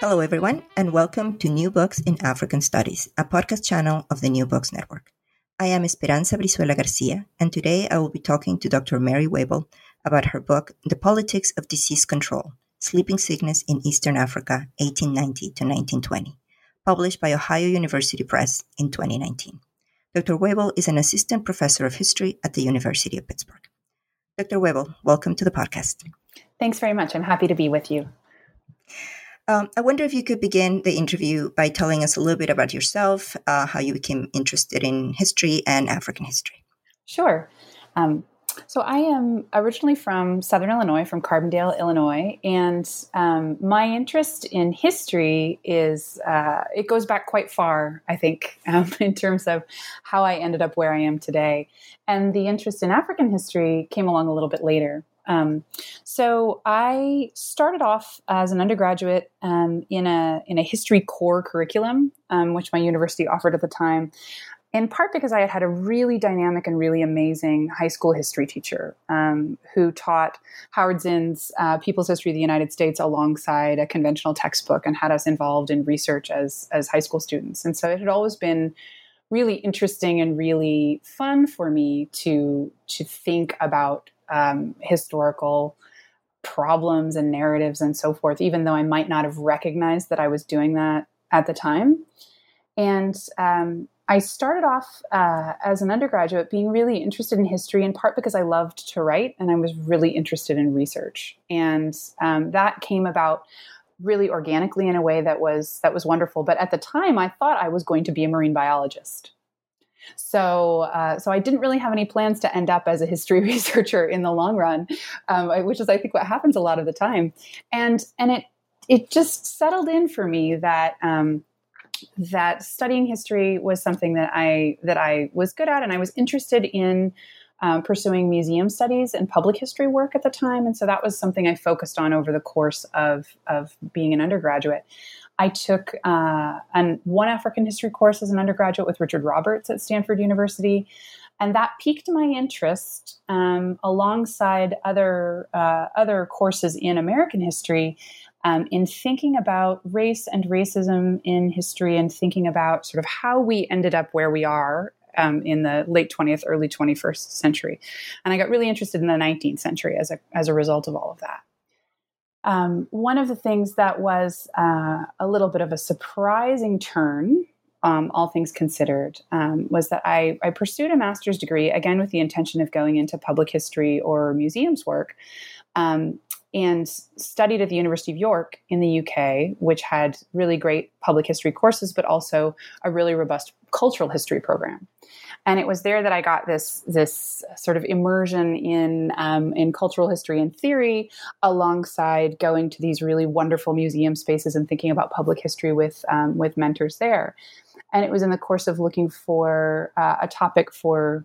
Hello, everyone, and welcome to New Books in African Studies, a podcast channel of the New Books Network. I am Esperanza Brizuela Garcia, and today I will be talking to Dr. Mari Webel about her book, The Politics of Disease Control Sleeping Sickness in Eastern Africa, 1890 to 1920, published by Ohio University Press in 2019. Dr. Webel is an assistant professor of history at the University of Pittsburgh. Dr. Webel, welcome to the podcast. Thanks very much. I'm happy to be with you. Um, I wonder if you could begin the interview by telling us a little bit about yourself, uh, how you became interested in history and African history. Sure. Um, so I am originally from Southern Illinois, from Carbondale, Illinois, and um, my interest in history is uh, it goes back quite far. I think um, in terms of how I ended up where I am today, and the interest in African history came along a little bit later. Um, so I started off as an undergraduate um, in a in a history core curriculum, um, which my university offered at the time. In part because I had had a really dynamic and really amazing high school history teacher um, who taught Howard Zinn's uh, People's History of the United States alongside a conventional textbook and had us involved in research as as high school students. And so it had always been really interesting and really fun for me to to think about um, historical problems and narratives and so forth, even though I might not have recognized that I was doing that at the time. And um, I started off uh, as an undergraduate being really interested in history, in part because I loved to write and I was really interested in research. And um, that came about really organically in a way that was that was wonderful. But at the time, I thought I was going to be a marine biologist. So, uh, so I didn't really have any plans to end up as a history researcher in the long run, um, which is, I think, what happens a lot of the time. And and it it just settled in for me that um, that studying history was something that I that I was good at, and I was interested in. Um, pursuing museum studies and public history work at the time, and so that was something I focused on over the course of of being an undergraduate. I took uh, an one African history course as an undergraduate with Richard Roberts at Stanford University, and that piqued my interest um, alongside other uh, other courses in American history. Um, in thinking about race and racism in history, and thinking about sort of how we ended up where we are um, in the late 20th, early 21st century. And I got really interested in the 19th century as a, as a result of all of that. Um, one of the things that was uh, a little bit of a surprising turn, um, all things considered, um, was that I, I, pursued a master's degree, again with the intention of going into public history or museums work, um, and studied at the University of York in the UK, which had really great public history courses, but also a really robust cultural history program and it was there that I got this this sort of immersion in um, in cultural history and theory, alongside going to these really wonderful museum spaces and thinking about public history with um, with mentors there. And it was in the course of looking for uh, a topic for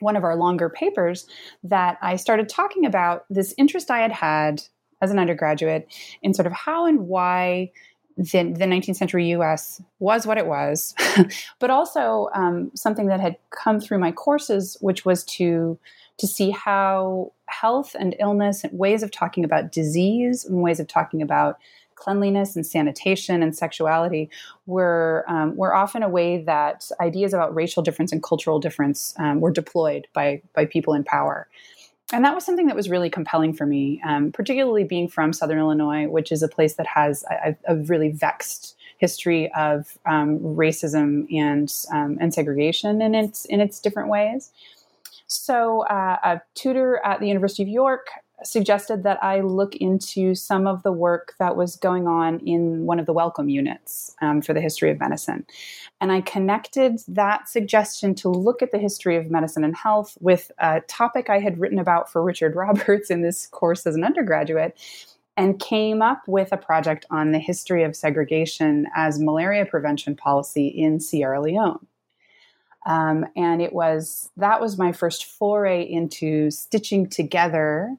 one of our longer papers that I started talking about this interest I had had as an undergraduate in sort of how and why the, the 19th century US was what it was, but also um, something that had come through my courses, which was to to see how health and illness and ways of talking about disease and ways of talking about cleanliness and sanitation and sexuality were um, were often a way that ideas about racial difference and cultural difference um, were deployed by by people in power and that was something that was really compelling for me, um, particularly being from Southern Illinois, which is a place that has a, a really vexed history of um, racism and um, and segregation in its in its different ways. So, uh, a tutor at the University of York suggested that I look into some of the work that was going on in one of the Wellcome units um, for the history of medicine. And I connected that suggestion to look at the history of medicine and health with a topic I had written about for Richard Roberts in this course as an undergraduate and came up with a project on the history of segregation as malaria prevention policy in Sierra Leone. Um, and it was that was my first foray into stitching together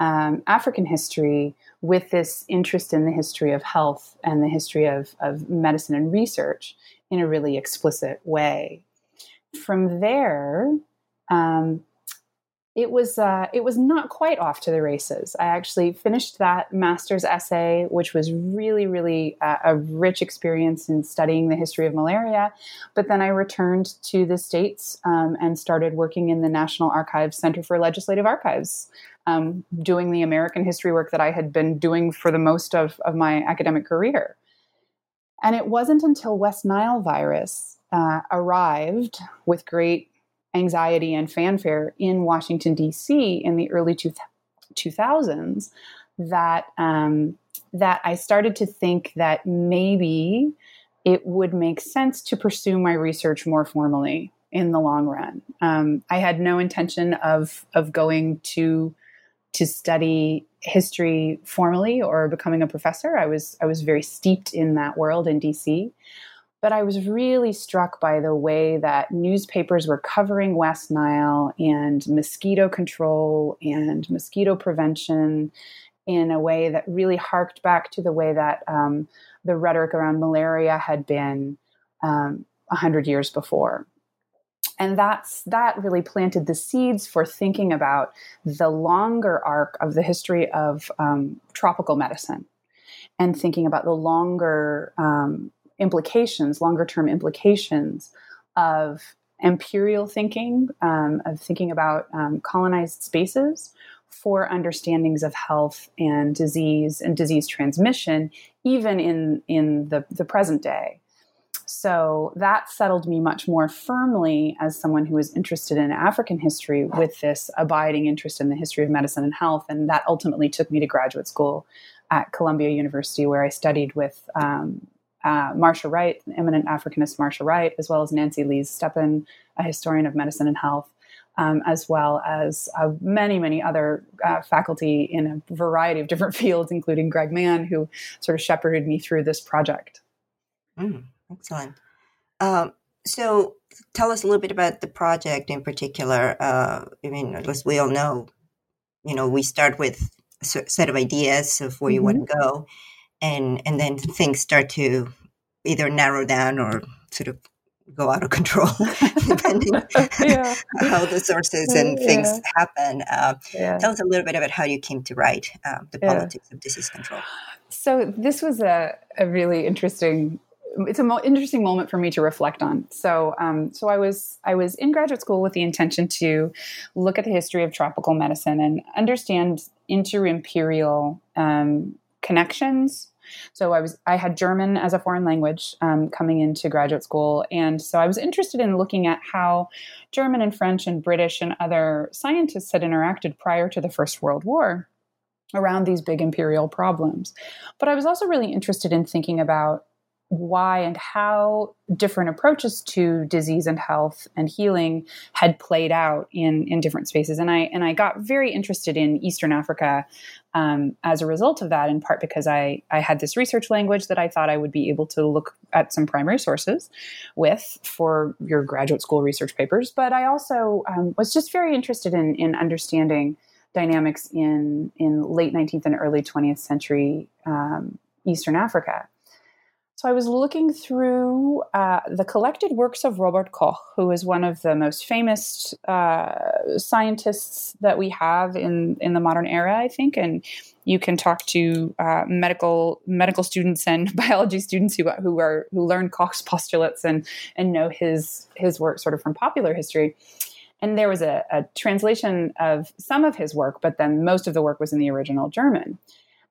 um, African history with this interest in the history of health and the history of, of medicine and research in a really explicit way. From there, um, it was uh, it was not quite off to the races. I actually finished that master's essay, which was really really uh, a rich experience in studying the history of malaria. But then I returned to the states um, and started working in the National Archives Center for Legislative Archives, um, doing the American history work that I had been doing for the most of, of my academic career. And it wasn't until West Nile virus uh, arrived with great anxiety and fanfare in Washington, D.C. in the early two, 2000s that, um, that I started to think that maybe it would make sense to pursue my research more formally in the long run. Um, I had no intention of, of going to to study history formally or becoming a professor. I was I was very steeped in that world in DC. But I was really struck by the way that newspapers were covering West Nile and mosquito control and mosquito prevention in a way that really harked back to the way that um, the rhetoric around malaria had been um, 100 years before. And that's that really planted the seeds for thinking about the longer arc of the history of um, tropical medicine and thinking about the longer um, implications longer term implications of imperial thinking um, of thinking about um, colonized spaces for understandings of health and disease and disease transmission even in in the, the present day so that settled me much more firmly as someone who was interested in African history with this abiding interest in the history of medicine and health. And that ultimately took me to graduate school at Columbia University, where I studied with um, uh, Marcia Wright, eminent Africanist Marcia Wright, as well as Nancy Leys Stepan, a historian of medicine and health. Um, as well as uh, many, many other uh, faculty in a variety of different fields, including Greg Mann, who sort of shepherded me through this project. Mm. Excellent. Um, so, tell us a little bit about the project in particular. Uh, I mean, as we all know, you know, we start with a set of ideas of where mm-hmm. you want to go, and and then things start to either narrow down or sort of go out of control, depending on how the sources and things yeah. happen. Uh, yeah. Tell us a little bit about how you came to write uh, the politics yeah. of disease control. So this was a, a really interesting it's a mo- interesting moment for me to reflect on. So, um, so I was I was in graduate school with the intention to look at the history of tropical medicine and understand inter-imperial um, connections. So I was I had German as a foreign language um, coming into graduate school, and so I was interested in looking at how German and French and British and other scientists had interacted prior to the First World War around these big imperial problems. But I was also really interested in thinking about why and how different approaches to disease and health and healing had played out in in different spaces. And i and i got very interested in eastern africa um, as a result of that in part because i i had this research language that i thought i would be able to look at some primary sources with for your graduate school research papers. But i also um, was just very interested in in understanding dynamics in in late 19th and early 20th century um, eastern africa so I was looking through uh, the collected works of Robert Koch, who is one of the most famous uh, scientists that we have in in the modern era, I think. And you can talk to uh, medical medical students and biology students who who are who learn Koch's postulates and and know his his work sort of from popular history. And there was a, a translation of some of his work, but then most of the work was in the original German.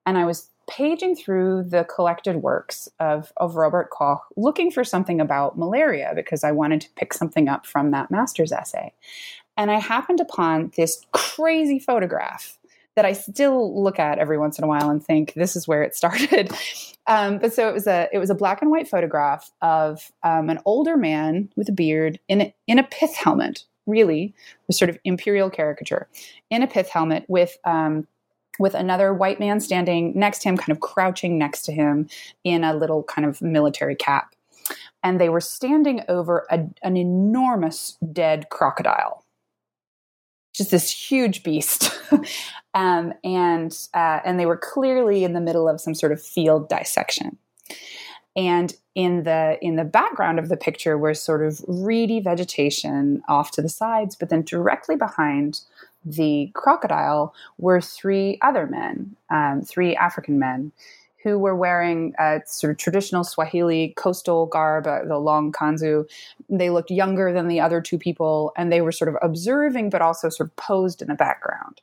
And I was paging through the collected works of, of Robert Koch, looking for something about malaria because I wanted to pick something up from that master's essay. And I happened upon this crazy photograph that I still look at every once in a while and think this is where it started. Um, but so it was a it was a black and white photograph of um, an older man with a beard in a, in a pith helmet, really, a sort of imperial caricature, in a pith helmet with um, with another white man standing next to him, kind of crouching next to him in a little kind of military cap. And they were standing over a, an enormous dead crocodile, just this huge beast. um, and uh, and they were clearly in the middle of some sort of field dissection. And in the in the background of the picture was sort of reedy vegetation off to the sides, but then directly behind the crocodile were three other men, um, three African men, who were wearing a sort of traditional Swahili coastal garb, uh, the long kanzu. They looked younger than the other two people, and they were sort of observing, but also sort of posed in the background.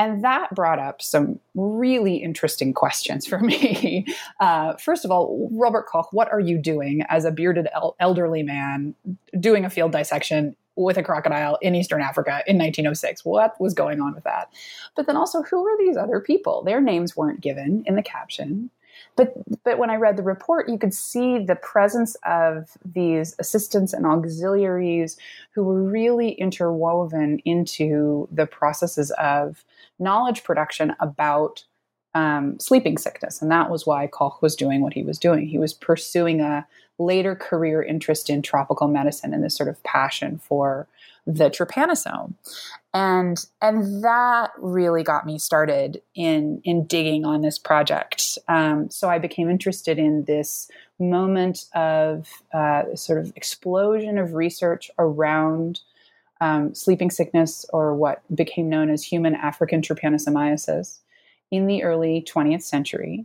And that brought up some really interesting questions for me. Uh, first of all, Robert Koch, what are you doing as a bearded el- elderly man doing a field dissection with a crocodile in Eastern Africa in 1906. What was going on with that? But then also, who were these other people? Their names weren't given in the caption. But, but when I read the report, you could see the presence of these assistants and auxiliaries who were really interwoven into the processes of knowledge production about um, sleeping sickness. And that was why Koch was doing what he was doing. He was pursuing a later career interest in tropical medicine and this sort of passion for the trypanosome. And and that really got me started in in digging on this project. Um, so i became interested in this moment of uh, sort of explosion of research around um, sleeping sickness or what became known as human african trypanosomiasis in the early 20th century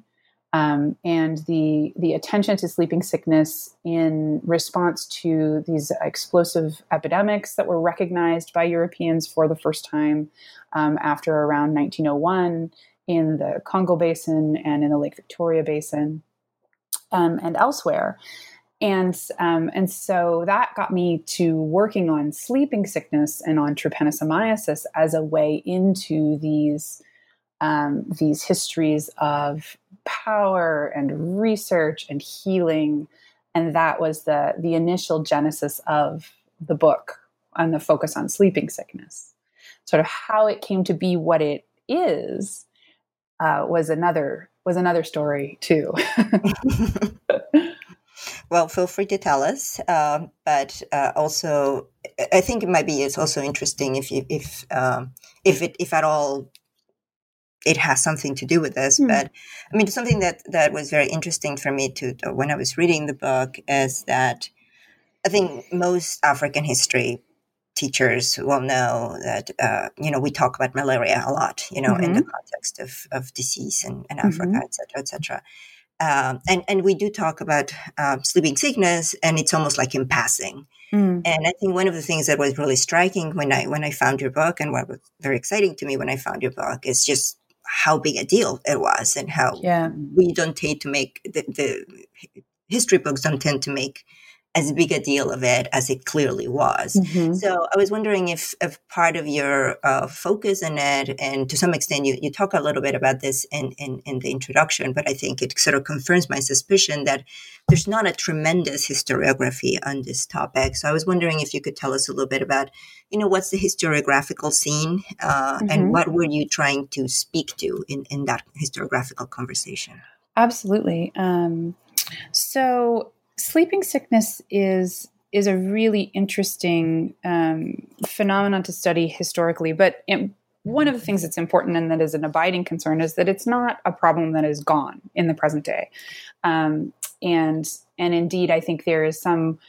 um, and the the attention to sleeping sickness in response to these explosive epidemics that were recognized by Europeans for the first time um, after around 1901 in the Congo Basin and in the Lake Victoria Basin um, and elsewhere. And um, and so that got me to working on sleeping sickness and on trypanosomiasis as a way into these um, these histories of power and research and healing. And that was the the initial genesis of the book and the focus on sleeping sickness. Sort of how it came to be what it is uh, was another was another story too. Well feel free to tell us um, but uh, also i think it might be it's also interesting if you if um, if it if at all it has something to do with this. Mm. But I mean, something that that was very interesting for me to when I was reading the book is that I think most African history teachers will know that uh, you know we talk about malaria a lot, you know, mm-hmm. in the mm-hmm. context of of disease and, and Africa, mm-hmm. et cetera, et cetera. Um, and and we do talk about uh, sleeping sickness, and it's almost like in passing. Mm. And I think one of the things that was really striking when I when I found your book, and what was very exciting to me when I found your book, is just how big a deal it was and how yeah. we don't tend to make the, the history books don't tend to make as big a deal of it as it clearly was. Mm-hmm. So I was wondering if, if part of your uh, focus in it, and to some extent you, you talk a little bit about this in, in, in, the introduction, but I think it sort of confirms my suspicion that there's not a tremendous historiography on this topic. So I was wondering if you could tell us a little bit about, you know, what's the historiographical scene uh, mm-hmm. and what were you trying to speak to in, in that historiographical conversation? Absolutely. Um, so sleeping sickness is is a really interesting um, phenomenon to study historically, but it, one of the things that's important and that is an abiding concern is that it's not a problem that is gone in the present day, um, and and indeed, I think there is some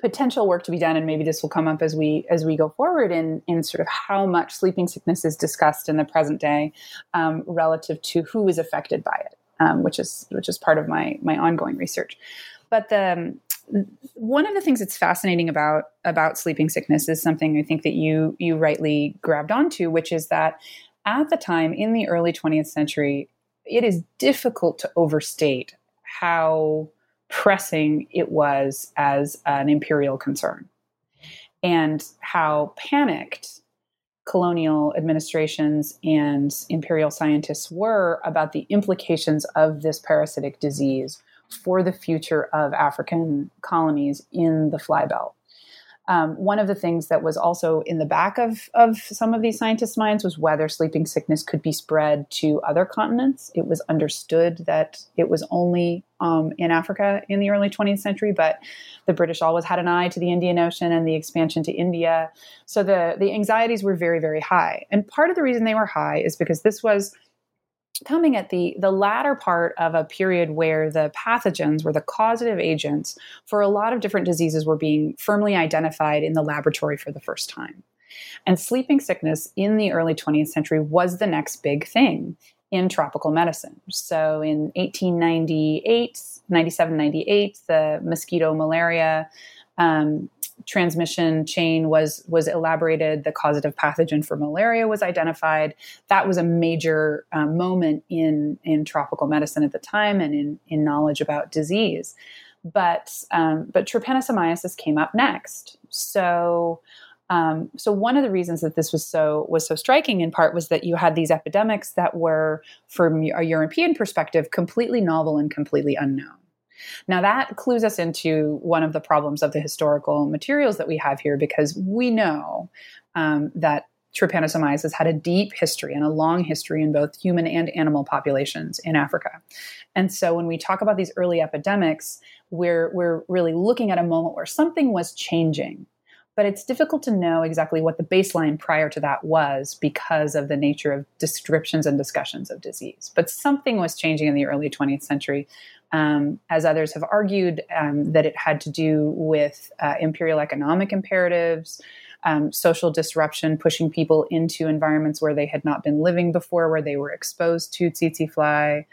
potential work to be done, and maybe this will come up as we as we go forward in in sort of how much sleeping sickness is discussed in the present day um, relative to who is affected by it, um, which is which is part of my my ongoing research. But the one of the things that's fascinating about about sleeping sickness is something I think that you you rightly grabbed onto, which is that at the time in the early 20th century, it is difficult to overstate how pressing it was as an imperial concern and how panicked colonial administrations and imperial scientists were about the implications of this parasitic disease for the future of African colonies in the flybelt. Um, one of the things that was also in the back of, of some of these scientists' minds was whether sleeping sickness could be spread to other continents. It was understood that it was only um, in Africa in the early 20th century, but the British always had an eye to the Indian Ocean and the expansion to India. So the, the anxieties were very, very high. And part of the reason they were high is because this was coming at the the latter part of a period where the pathogens were the causative agents for a lot of different diseases were being firmly identified in the laboratory for the first time. And sleeping sickness in the early 20th century was the next big thing in tropical medicine. So in 1898 97 98 the mosquito malaria um, transmission chain was was elaborated. The causative pathogen for malaria was identified. That was a major uh, moment in in tropical medicine at the time and in in knowledge about disease. But um, but trypanosomiasis came up next. So um, so one of the reasons that this was so was so striking in part was that you had these epidemics that were from a European perspective completely novel and completely unknown now, that clues us into one of the problems of the historical materials that we have here because we know um, that trypanosomiasis had a deep history and a long history in both human and animal populations in Africa. And so when we talk about these early epidemics, we're, we're really looking at a moment where something was changing. But it's difficult to know exactly what the baseline prior to that was because of the nature of descriptions and discussions of disease. But something was changing in the early 20th century um, as others have argued, um, that it had to do with uh, imperial economic imperatives, um, social disruption, pushing people into environments where they had not been living before, where they were exposed to tsetse fly,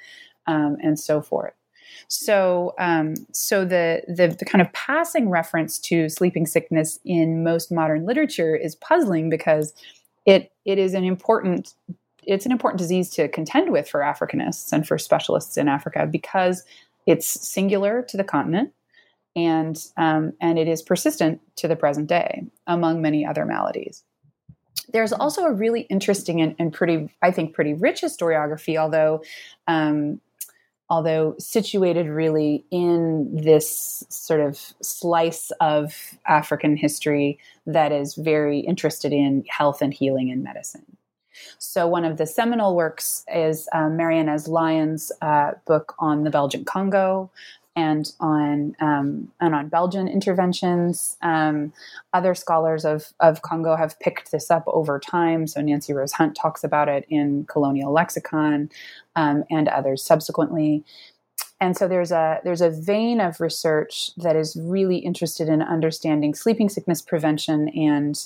um, and so forth. So, um, so the, the, the kind of passing reference to sleeping sickness in most modern literature is puzzling because it it is an important it's an important disease to contend with for Africanists and for specialists in Africa because it's singular to the continent, and um, and it is persistent to the present day, among many other maladies. There's also a really interesting and, and pretty, I think, pretty rich historiography, although um, although situated really in this sort of slice of African history that is very interested in health and healing and medicine. So, one of the seminal works is uh, Maryinez Lyons' uh, book on the Belgian Congo and on um, and on Belgian interventions. Um, other scholars of, of Congo have picked this up over time. So Nancy Rose Hunt talks about it in Colonial Lexicon, um, and others subsequently. And so there's a there's a vein of research that is really interested in understanding sleeping sickness prevention and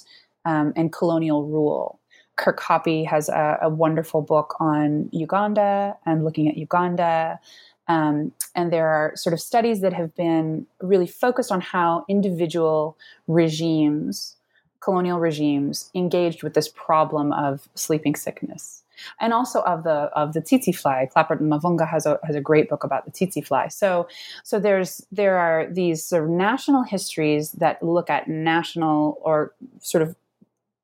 um, and colonial rule. Kirk Hoppe has a, a, wonderful book on Uganda and looking at Uganda. Um, and there are sort of studies that have been really focused on how individual regimes, colonial regimes, engaged with this problem of sleeping sickness. And also of the of the tsetse fly, Clapperton Mavhunga has a has a great book about the tsetse fly. So so there's there are these sort of national histories that look at national or sort of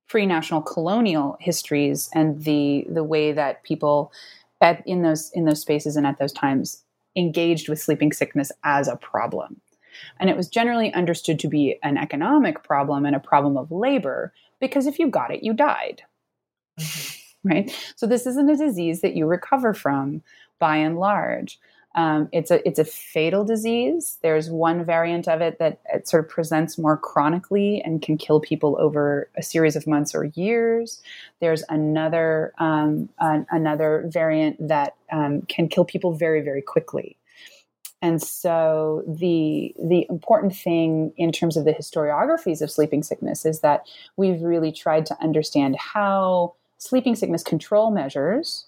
pre-national colonial histories and the the way that people at, in those in those spaces and at those times engaged with sleeping sickness as a problem. And it was generally understood to be an economic problem and a problem of labor because if you got it, you died. Mm-hmm. Right? So this isn't a disease that you recover from by and large. Um, it's a it's a fatal disease. There's one variant of it that it sort of presents more chronically and can kill people over a series of months or years. There's another um, an, another variant that um, can kill people very very quickly. And so the the important thing in terms of the historiographies of sleeping sickness is that we've really tried to understand how sleeping sickness control measures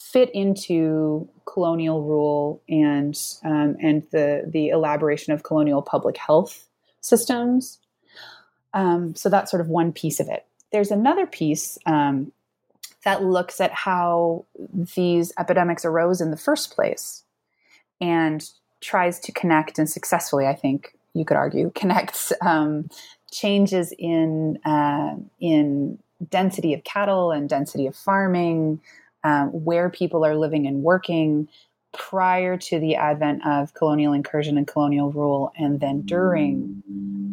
fit into colonial rule and um, and the the elaboration of colonial public health systems. Um, so that's sort of one piece of it. There's another piece um, that looks at how these epidemics arose in the first place and tries to connect and successfully, I think you could argue, connects um, changes in uh, in density of cattle and density of farming, um, where people are living and working prior to the advent of colonial incursion and colonial rule, and then during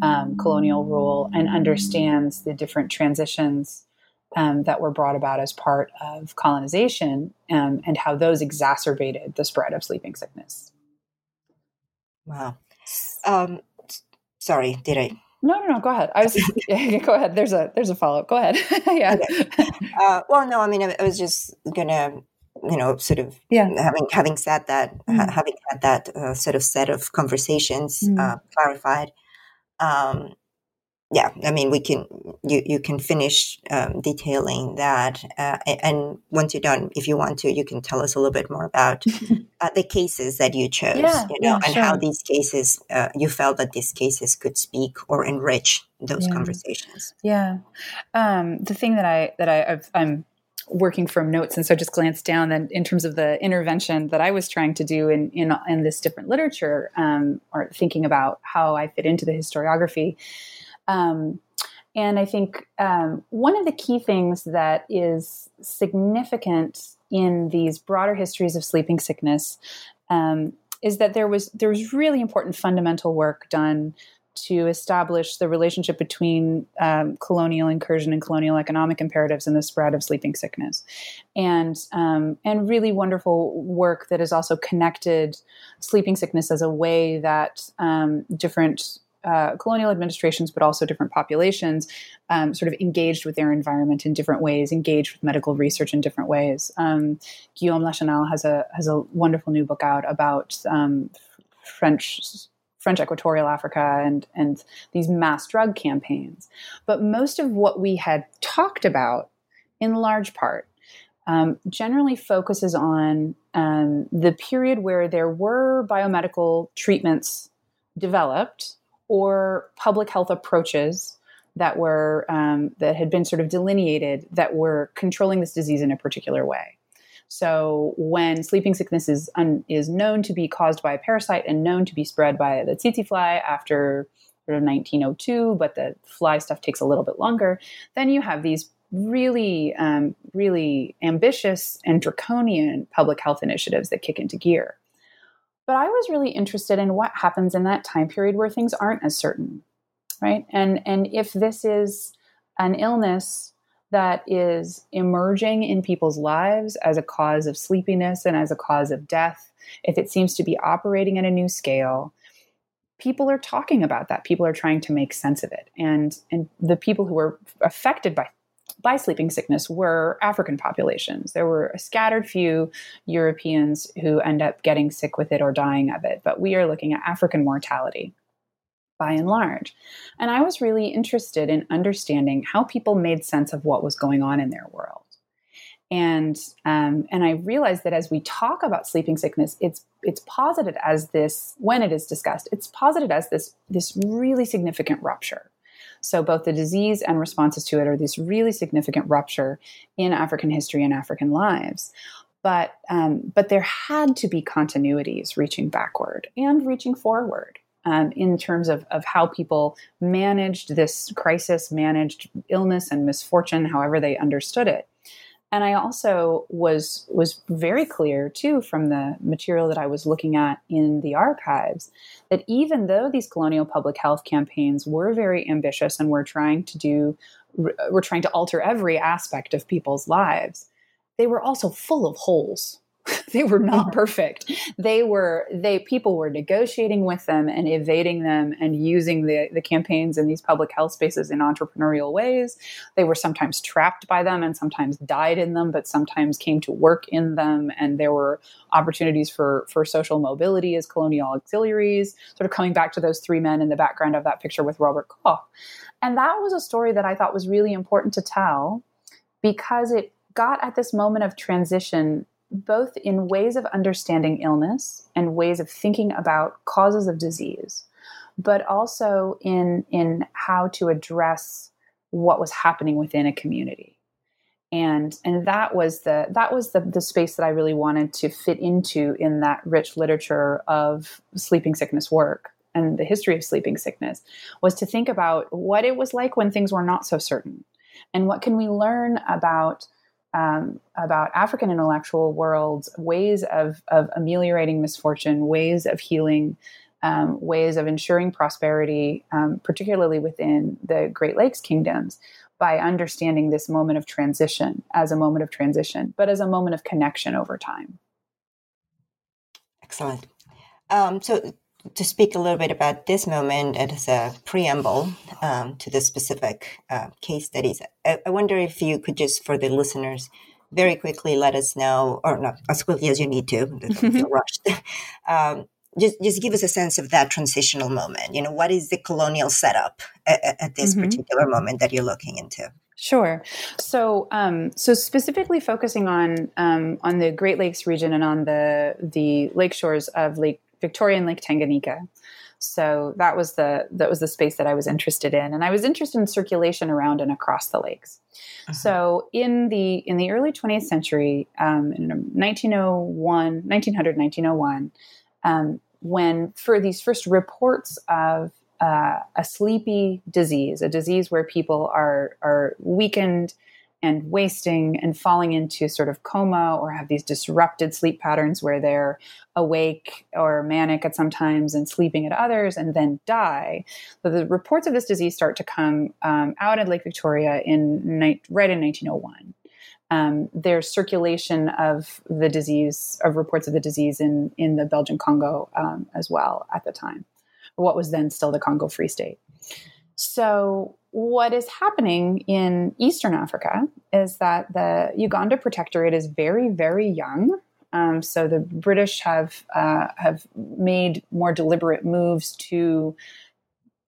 um, colonial rule, and understands the different transitions um, that were brought about as part of colonization um, and how those exacerbated the spread of sleeping sickness. Wow. Um, sorry, did I? No, no, no. Go ahead. I was. yeah, go ahead. There's a there's a follow up. Go ahead. yeah. Uh, well, no. I mean, I, I was just gonna you know sort of yeah. having having said that mm. ha- having had that uh, sort of set of conversations mm. uh, clarified um, yeah, I mean, we can you you can finish um, detailing that, uh, and once you're done, if you want to, you can tell us a little bit more about uh, the cases that you chose, yeah, you know, yeah, and sure. how these cases uh, you felt that these cases could speak or enrich those yeah. conversations. Yeah, um, the thing that I that I I've, I'm working from notes and so just glanced down then in terms of the intervention that I was trying to do in in, in this different literature um, or thinking about how I fit into the historiography. Um, and I think um, one of the key things that is significant in these broader histories of sleeping sickness um, is that there was there was really important fundamental work done to establish the relationship between um, colonial incursion and colonial economic imperatives and the spread of sleeping sickness, and um, and really wonderful work that has also connected sleeping sickness as a way that um, different uh, colonial administrations, but also different populations, um, sort of engaged with their environment in different ways, engaged with medical research in different ways. Um, Guillaume Lachenal has a has a wonderful new book out about um, French French Equatorial Africa and and these mass drug campaigns. But most of what we had talked about, in large part, um, generally focuses on um, the period where there were biomedical treatments developed or public health approaches that were um, that had been sort of delineated that were controlling this disease in a particular way. So when sleeping sickness is un, is known to be caused by a parasite and known to be spread by the tsetse fly after sort of 1902, but the fly stuff takes a little bit longer, then you have these really um, really ambitious and draconian public health initiatives that kick into gear. But I was really interested in what happens in that time period where things aren't as certain, right? And and if this is an illness that is emerging in people's lives as a cause of sleepiness and as a cause of death, if it seems to be operating at a new scale, people are talking about that. People are trying to make sense of it. And and the people who are affected by by sleeping sickness were African populations. There were a scattered few Europeans who end up getting sick with it or dying of it, but we are looking at African mortality by and large. And I was really interested in understanding how people made sense of what was going on in their world. And um, and I realized that as we talk about sleeping sickness, it's it's posited as this when it is discussed, it's posited as this this really significant rupture so both the disease and responses to it are this really significant rupture in African history and African lives. But um, but there had to be continuities reaching backward and reaching forward. Um, in terms of, of how people managed this crisis, managed illness and misfortune, however they understood it and i also was was very clear too from the material that i was looking at in the archives that even though these colonial public health campaigns were very ambitious and were trying to do were trying to alter every aspect of people's lives they were also full of holes they were not uh-huh. perfect. They were they people were negotiating with them and evading them and using the, the campaigns in these public health spaces in entrepreneurial ways. They were sometimes trapped by them and sometimes died in them but sometimes came to work in them. And there were opportunities for for social mobility as colonial auxiliaries sort of coming back to those three men in the background of that picture with robert koch. And that was a story that i thought was really important to tell because it got at this moment of transition both in ways of understanding illness and ways of thinking about causes of disease, but also in, in how to address what was happening within a community. And, and that was the that was the, the space that I really wanted to fit into in that rich literature of sleeping sickness work and the history of sleeping sickness was to think about what it was like when things were not so certain and what can we learn about um, about African intellectual worlds, ways of, of ameliorating misfortune, ways of healing, um, ways of ensuring prosperity, um, particularly within the Great Lakes kingdoms, by understanding this moment of transition as a moment of transition, but as a moment of connection over time. Excellent. Um, so, to speak a little bit about this moment as a preamble um, to the specific uh, case studies, I, I, wonder if you could just, for the listeners, very quickly let us know, or not as quickly as you need to, don't rushed. Um, just, just give us a sense of that transitional moment. You know, what is the colonial setup at, at this mm-hmm. particular moment that you're looking into? Sure. So, um, so specifically focusing on um, on the Great Lakes region and on the the lake shores of Lake Victoria and Lake Tanganyika. So that was the that was the space that I was interested in, and I was interested in circulation around and across the lakes. Uh-huh. So in the in the early 20th century, um, in 1901, 1900, 1901, um, when for these first reports of uh, a sleepy disease, a disease where people are are weakened and wasting and falling into sort of coma or have these disrupted sleep patterns where they're awake or manic at some times and sleeping at others and then die. So the reports of this disease start to come um, out at Lake Victoria in right in 1901. Um, there's circulation of the disease, of reports of the disease in, in the Belgian Congo um, as well at the time what was then still the Congo Free State. So, what is happening in Eastern Africa is that the Uganda Protectorate is very, very young. Um, so the British have uh, have made more deliberate moves to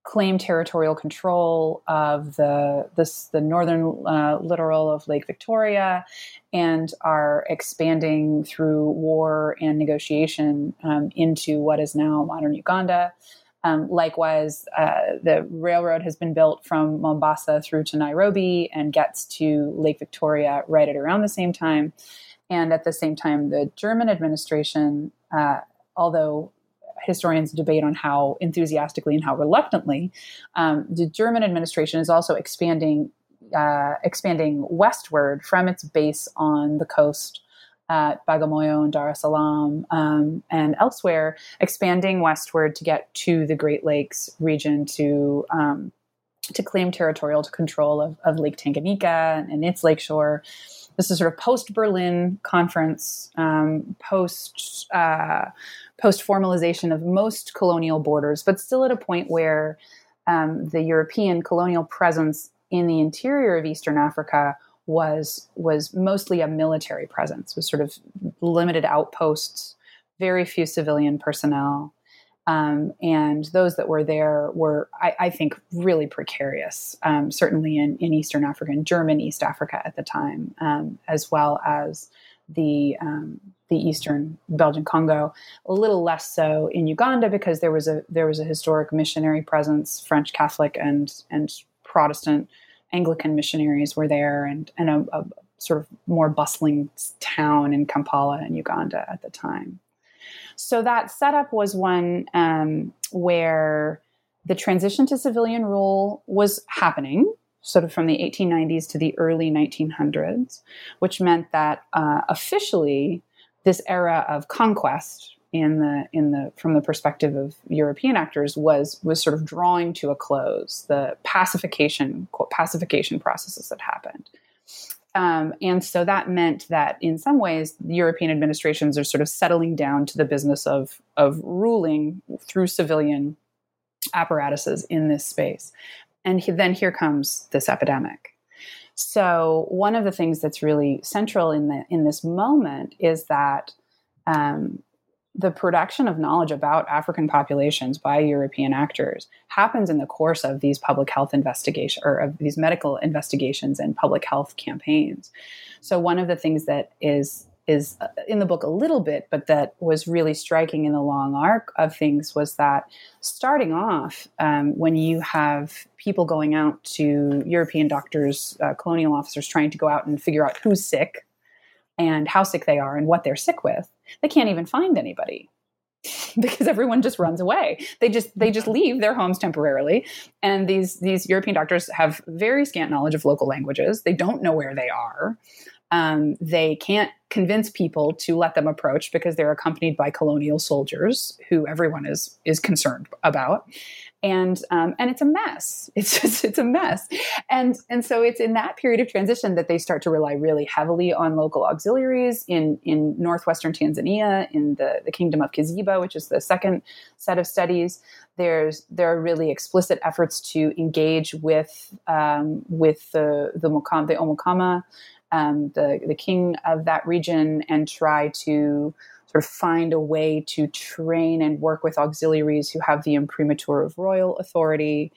claim territorial control of the this, the northern uh, littoral of Lake Victoria, and are expanding through war and negotiation um, into what is now modern Uganda. Um, likewise, uh, the railroad has been built from Mombasa through to Nairobi and gets to Lake Victoria right at around the same time. And at the same time, the German administration, uh, although historians debate on how enthusiastically and how reluctantly, um, the German administration is also expanding uh, expanding westward from its base on the coast at Bagamoyo and Dar es Salaam um, and elsewhere, expanding westward to get to the Great Lakes region to um, to claim territorial control of, of Lake Tanganyika and its lakeshore. This is sort of post Berlin conference, um, post uh, post formalization of most colonial borders, but still at a point where um, the European colonial presence in the interior of Eastern Africa was was mostly a military presence, was sort of limited outposts, very few civilian personnel, um, and those that were there were, I, I think, really precarious. Um, certainly in, in Eastern Africa and German East Africa at the time, um, as well as the um, the Eastern Belgian Congo. A little less so in Uganda because there was a there was a historic missionary presence, French Catholic and and Protestant Anglican missionaries were there, and and a, a sort of more bustling town in Kampala in Uganda at the time. So that setup was one um, where the transition to civilian rule was happening, sort of from the 1890s to the early 1900s, which meant that uh, officially this era of conquest in the in the from the perspective of European actors was was sort of drawing to a close. The pacification quote, pacification processes that happened. Um, and so that meant that in some ways, European administrations are sort of settling down to the business of, of ruling through civilian apparatuses in this space. And he, then here comes this epidemic. So one of the things that's really central in the in this moment is that um, the production of knowledge about African populations by European actors happens in the course of these public health investigations or of these medical investigations and public health campaigns. So one of the things that is is uh, in the book a little bit, but that was really striking in the long arc of things was that starting off, um, when you have people going out to European doctors, uh, colonial officers trying to go out and figure out who's sick and how sick they are and what they're sick with, they can't even find anybody. because everyone just runs away. They just they just leave their homes temporarily, and these these European doctors have very scant knowledge of local languages. They don't know where they are. Um, they can't convince people to let them approach because they're accompanied by colonial soldiers who everyone is is concerned about and um, and it's a mess. It's just it's a mess, and and so it's in that period of transition that they start to rely really heavily on local auxiliaries in in northwestern Tanzania, in the the kingdom of Kiziba, which is the second set of studies. There's there are really explicit efforts to engage with um, with the the Mukam, the Omukama, um, the the king of that region, and try to sort of find a way to train and work with auxiliaries who have the imprimatur of royal authority.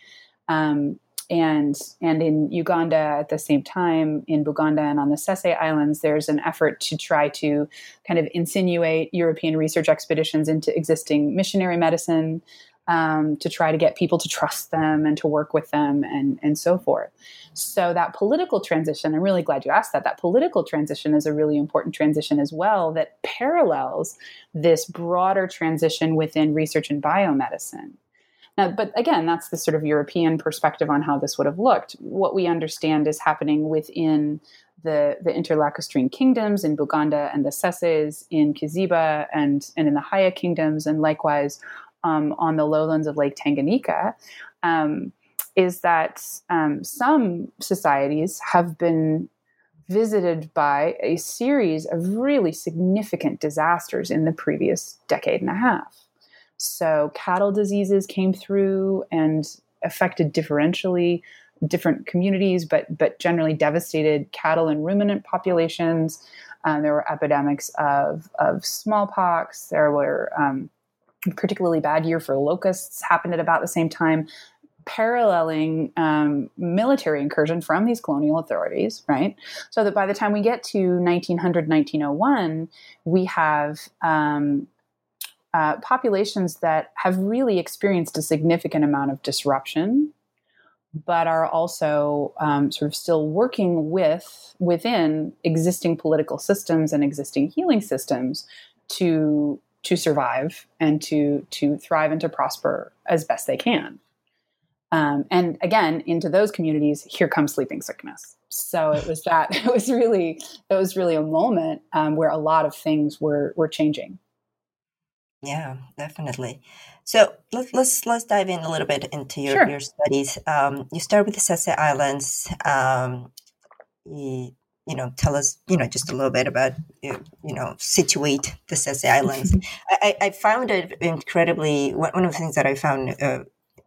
Um, and and in Uganda at the same time in Buganda and on the Sese Islands, there's an effort to try to kind of insinuate European research expeditions into existing missionary medicine, um, to try to get people to trust them and to work with them and, and so forth. So, that political transition, I'm really glad you asked that. That political transition is a really important transition as well that parallels this broader transition within research and biomedicine. Now, but again, that's the sort of European perspective on how this would have looked. What we understand is happening within the, the interlacustrine kingdoms in Buganda and the Seses in Kiziba and, and in the Haya kingdoms, and likewise um, on the lowlands of Lake Tanganyika um, is that um, some societies have been visited by a series of really significant disasters in the previous decade and a half. So, cattle diseases came through and affected differentially different communities, but but generally devastated cattle and ruminant populations. Um, there were epidemics of of smallpox. There were um, particularly bad year for locusts happened at about the same time paralleling um, military incursion from these colonial authorities, right? So that by the time we get to 1900, 1901, we have um, uh, populations that have really experienced a significant amount of disruption, but are also um, sort of still working with within existing political systems and existing healing systems to to survive and to to thrive and to prosper as best they can. Um, and again, into those communities, here comes sleeping sickness. So it was that it was really it was really a moment um, where a lot of things were were changing. Yeah, definitely. So let's let's let's dive in a little bit into your, sure. your studies. Um, you start with the Sese Islands. Um, you know, tell us, you know, just a little bit about, you know, situate the Sese Islands. I, I, found it incredibly, one of the things that I found uh,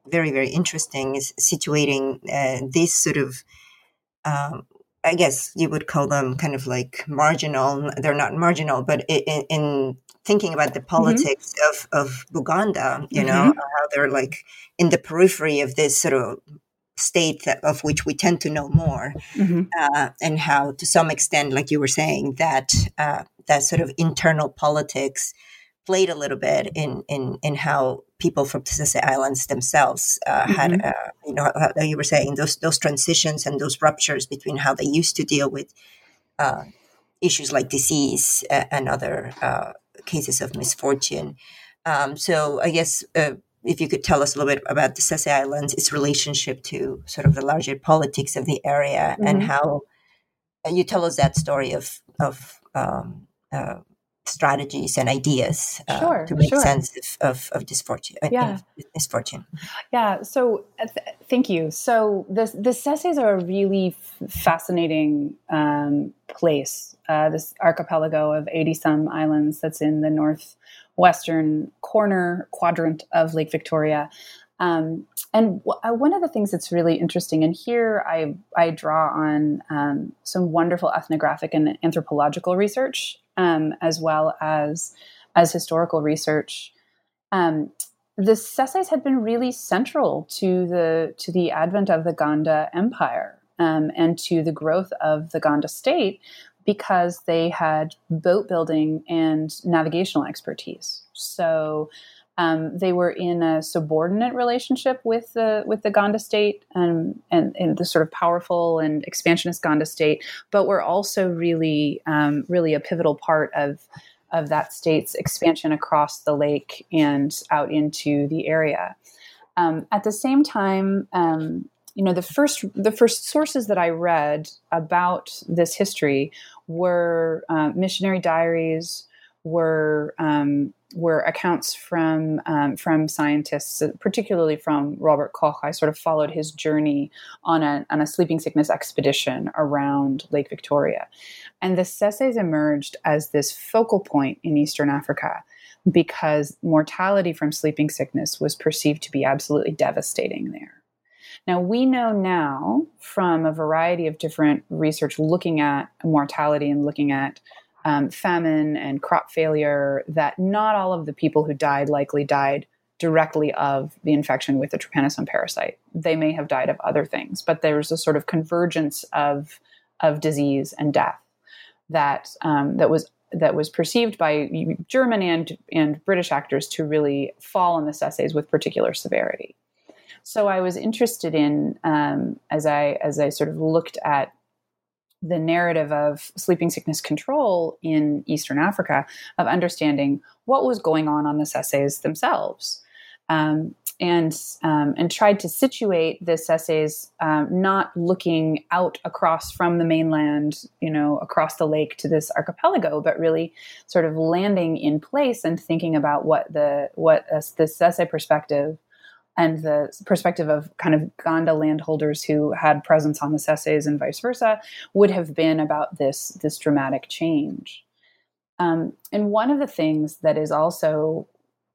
very, very interesting is situating uh, these sort of, um, I guess you would call them kind of like marginal. They're not marginal, but in, in thinking about the mm-hmm. politics mm-hmm. of, of Buganda, you mm-hmm. know, how they're like in the periphery of this sort of state that, of which we tend to know more, mm-hmm. uh, and how, to some extent, like you were saying, that uh, that sort of internal politics played a little bit in in in how people from the Islands themselves uh, mm-hmm. had, uh, you know, how you were saying those those transitions and those ruptures between how they used to deal with uh, issues like disease uh, and other cases of misfortune. Um, so I guess if you could tell us a little bit about the Sese Islands, its relationship to sort of the larger politics of the area, mm-hmm. and how uh, you tell us that story of of um, uh, strategies and ideas uh, sure, to make sure. sense of, of, of misfortune. Uh, yeah. misfortune. Yeah. So uh, th- thank you. So the the Seses are a really f- fascinating um, place. Uh, this archipelago of eighty some islands that's in the northwestern corner quadrant of Lake Victoria. Um, and w- uh, one of the things that's really interesting, and here I, I draw on um, some wonderful ethnographic and anthropological research, um, as well as as historical research. Um, the Seses had been really central to the to the advent of the Ganda Empire um, and to the growth of the Ganda state, because they had boat building and navigational expertise. So um, they were in a subordinate relationship with the with the Ganda state and, and, and the sort of powerful and expansionist Ganda state, but were also really um, really a pivotal part of of that state's expansion across the lake and out into the area. Um, at the same time, um, you know, the first the first sources that I read about this history were uh, missionary diaries, were um, were accounts from um, from scientists, particularly from Robert Koch. I sort of followed his journey on a on a sleeping sickness expedition around Lake Victoria, and the Sesses emerged as this focal point in Eastern Africa because mortality from sleeping sickness was perceived to be absolutely devastating there. Now, we know now from a variety of different research looking at mortality and looking at um, famine and crop failure that not all of the people who died likely died directly of the infection with the trypanosome parasite. They may have died of other things, but there's a sort of convergence of, of disease and death that, um, that was that was perceived by German and and British actors to really fall on the Sesses with particular severity. So I was interested in um, as I as I sort of looked at the narrative of sleeping sickness control in Eastern Africa of understanding what was going on on the Sesses themselves. Um, and um, and tried to situate the Sesses um, not looking out across from the mainland, you know, across the lake to this archipelago, but really sort of landing in place and thinking about what the what uh, the Sesse perspective and the perspective of kind of Ganda landholders who had presence on the Sesses and vice versa would have been about this this dramatic change. Um, and one of the things that is also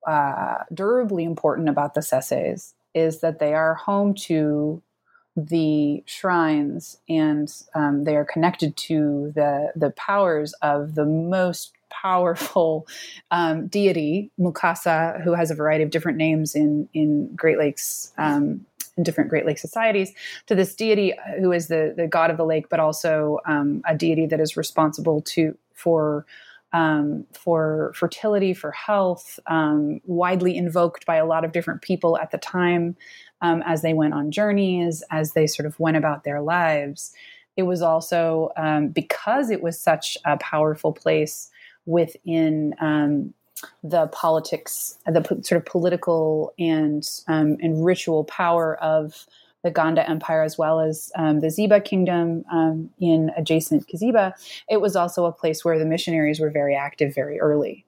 uh, durably important about the Sesses is that they are home to the shrines and um, they are connected to the the powers of the most powerful um, deity Mukasa, who has a variety of different names in in Great Lakes um, in different Great Lake societies, to this deity who is the the god of the lake, but also um, a deity that is responsible to for um, for fertility, for health, um, widely invoked by a lot of different people at the time um, as they went on journeys, as they sort of went about their lives. It was also um, because it was such a powerful place within um, the politics, the sort of political and um, and ritual power of the Ganda Empire as well as um, the Ziba Kingdom um, in adjacent Kiziba, it was also a place where the missionaries were very active very early.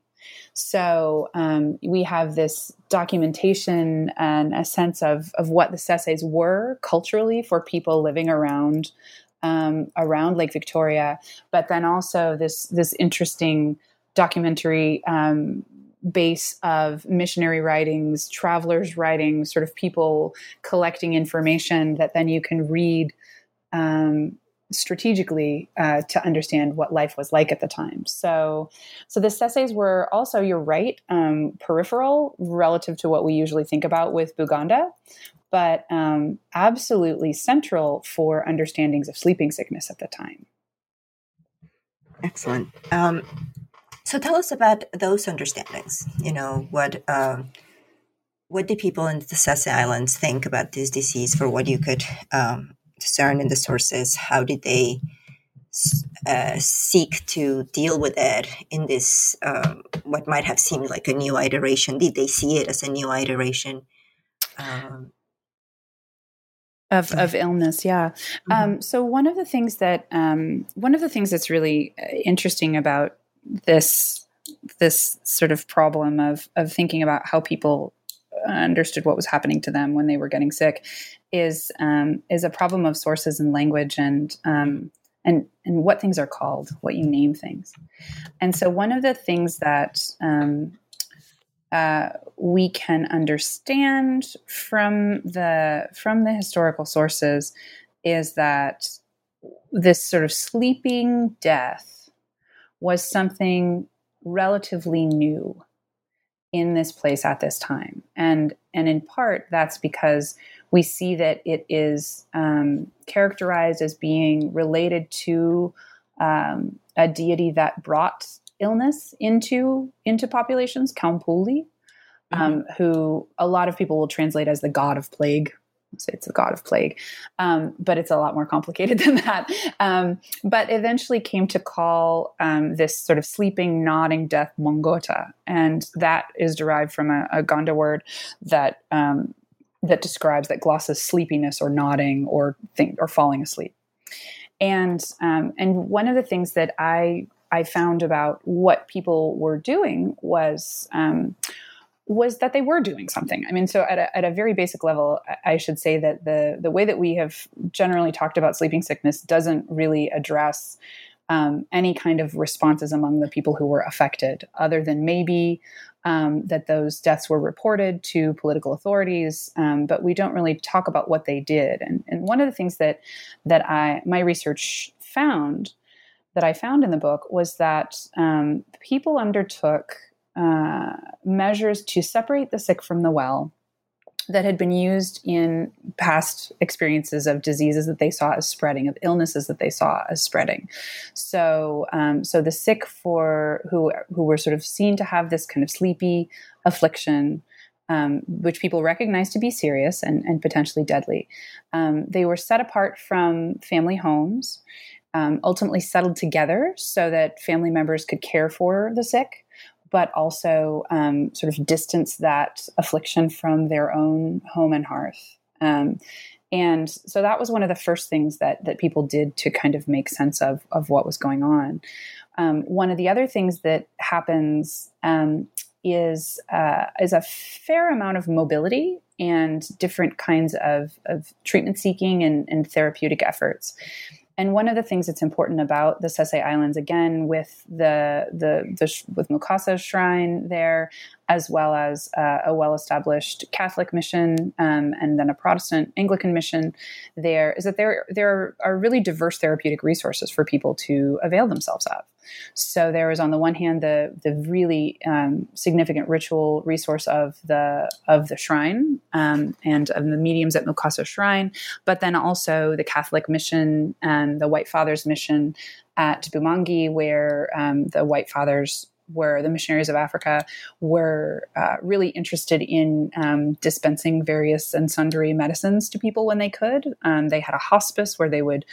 So um, we have this documentation and a sense of, of what the Sesses were culturally for people living around um, around Lake Victoria, but then also this this interesting documentary um, base of missionary writings, travelers' writings, sort of people collecting information that then you can read um, strategically uh, to understand what life was like at the time. So, so the Sesses were also, you're right, um, peripheral relative to what we usually think about with Buganda, but um, absolutely central for understandings of sleeping sickness at the time. Excellent. Um, so tell us about those understandings. You know what um, what do people in the Sesse Islands think about this disease? For what you could um, discern in the sources, how did they uh, seek to deal with it in this um, what might have seemed like a new iteration? Did they see it as a new iteration? Um, of, of illness yeah mm-hmm. um, so one of the things that um, one of the things that's really uh, interesting about this this sort of problem of of thinking about how people understood what was happening to them when they were getting sick is um, is a problem of sources and language and um, and and what things are called, what you name things. And so one of the things that um, uh, we can understand from the from the historical sources is that this sort of sleeping death was something relatively new in this place at this time. And and in part that's because we see that it is um, characterized as being related to um, a deity that brought illness into into populations Kaumpuli, mm-hmm. um, who a lot of people will translate as the god of plague say it's the god of plague, um, but it's a lot more complicated than that. Um, but eventually came to call um, this sort of sleeping, nodding death Mongota, and that is derived from a, a Ganda word that um, that describes that glosses sleepiness or nodding or think or falling asleep. And um, and one of the things that I I found about what people were doing was um, was that they were doing something. I mean, so at a, at a very basic level, I should say that the the way that we have generally talked about sleeping sickness doesn't really address um, any kind of responses among the people who were affected, other than maybe um, that those deaths were reported to political authorities, um, but we don't really talk about what they did. And, and one of the things that that I my research found that I found in the book was that um, people undertook uh, measures to separate the sick from the well that had been used in past experiences of diseases that they saw as spreading, of illnesses that they saw as spreading. So, um, so the sick for who who were sort of seen to have this kind of sleepy affliction. Um, which people recognized to be serious and, and potentially deadly. Um, they were set apart from family homes, um, ultimately settled together so that family members could care for the sick but also um, sort of distance that affliction from their own home and hearth. Um, and so that was one of the first things that that people did to kind of make sense of of what was going on. Um, one of the other things that happens um, is uh, is a fair amount of mobility and different kinds of, of treatment seeking and, and therapeutic efforts. And one of the things that's important about the Sese Islands, again, with the the, the with Mukasa shrine there, as well as uh, a well-established Catholic mission um, and then a Protestant Anglican mission, there is that there there are really diverse therapeutic resources for people to avail themselves of. So there is, on the one hand, the the really um, significant ritual resource of the of the shrine um, and of the mediums at Mukasa Shrine, but then also the Catholic mission and the White Fathers mission at Bumangi, where um, the White Fathers where the missionaries of Africa were uh, really interested in um, dispensing various and sundry medicines to people when they could. Um, they had a hospice where they would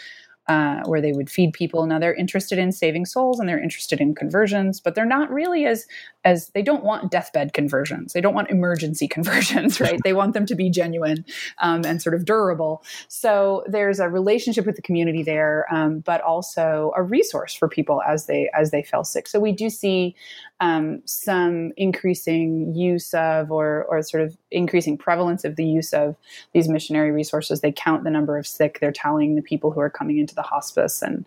uh, where they would feed people. Now they're interested in saving souls and they're interested in conversions, but they're not really as as they don't want deathbed conversions. They don't want emergency conversions, right? they want them to be genuine um, and sort of durable. So there's a relationship with the community there, um, but also a resource for people as they as they fell sick. So we do see um, some increasing use of or or sort of increasing prevalence of the use of these missionary resources. They count the number of sick. They're telling the people who are coming into the hospice and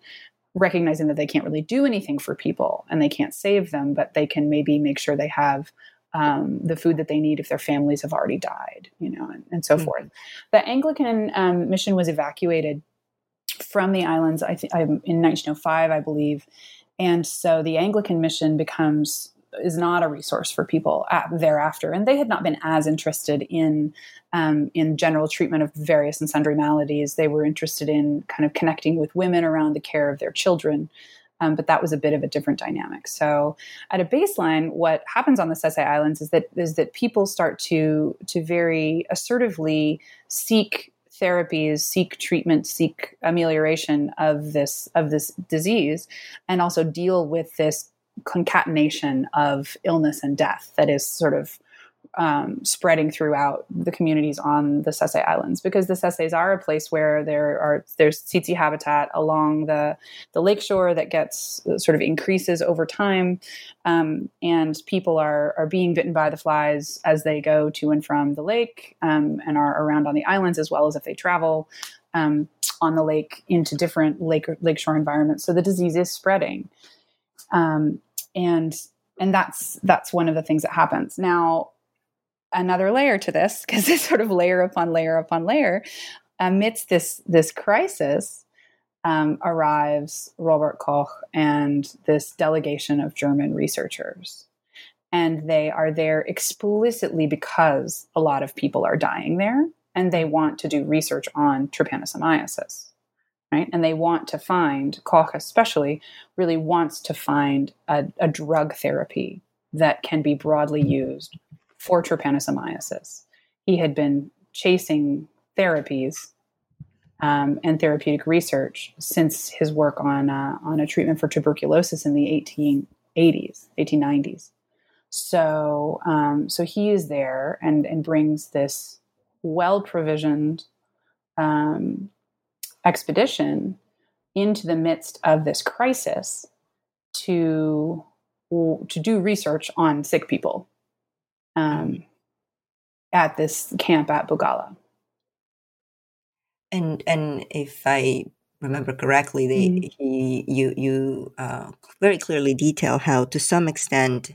recognizing that they can't really do anything for people and they can't save them, but they can maybe make sure they have um, the food that they need if their families have already died, you know, and, and so mm-hmm. forth. The Anglican um, mission was evacuated from the islands, I think, in 1905, I believe, and so the Anglican mission becomes is not a resource for people thereafter. And they had not been as interested in um, in general treatment of various and sundry maladies. They were interested in kind of connecting with women around the care of their children. Um, but that was a bit of a different dynamic. So, at a baseline, what happens on the Sese Islands is that is that people start to to very assertively seek therapies, seek treatment, seek amelioration of this of this disease, and also deal with this concatenation of illness and death that is sort of um, spreading throughout the communities on the Sese Islands because the Seses are a place where there are there's tsetse habitat along the the lakeshore that gets sort of increases over time, um, and people are are being bitten by the flies as they go to and from the lake um, and are around on the islands as well as if they travel. Um, on the lake into different lake lakeshore environments, so the disease is spreading um, and and that's that's one of the things that happens. Now another layer to this because it's sort of layer upon layer upon layer amidst this this crisis um, arrives robert koch and this delegation of german researchers. And they are there explicitly because a lot of people are dying there and they want to do research on trypanosomiasis right? And they want to find, Koch especially, really wants to find a, a drug therapy that can be broadly used for trypanosomiasis. He had been chasing therapies um, and therapeutic research since his work on uh, on a treatment for tuberculosis in the 1880s, 1890s. So um, so he is there and and brings this well provisioned um, expedition into the midst of this crisis to to do research on sick people um, at this camp at Bugala. And and if I remember correctly, they, mm. he you you uh, very clearly detail how to some extent.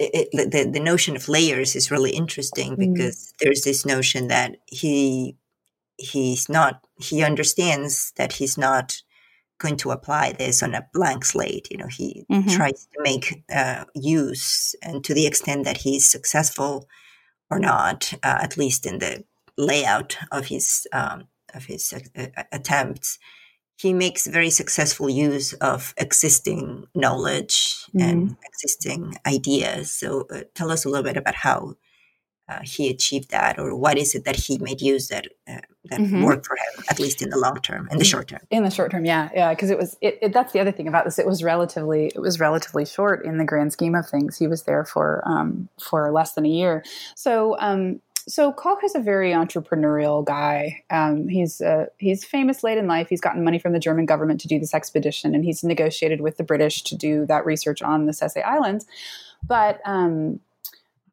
It, it, the, the notion of layers is really interesting mm. because there's this notion that he he's not he understands that he's not going to apply this on a blank slate you know he mm-hmm. tries to make uh, use and to the extent that he's successful or not uh, at least in the layout of his um, of his uh, attempts he makes very successful use of existing knowledge mm-hmm. and existing ideas so uh, tell us a little bit about how uh, he achieved that, or what is it that he made use that uh, that mm-hmm. worked for him, at least in the long term, in the short term. In the short term, yeah, yeah, because it was. It, it, that's the other thing about this. It was relatively. It was relatively short in the grand scheme of things. He was there for um, for less than a year. So. Um, so Koch is a very entrepreneurial guy. Um, he's uh, he's famous late in life. He's gotten money from the German government to do this expedition, and he's negotiated with the British to do that research on the Sese Islands. But um,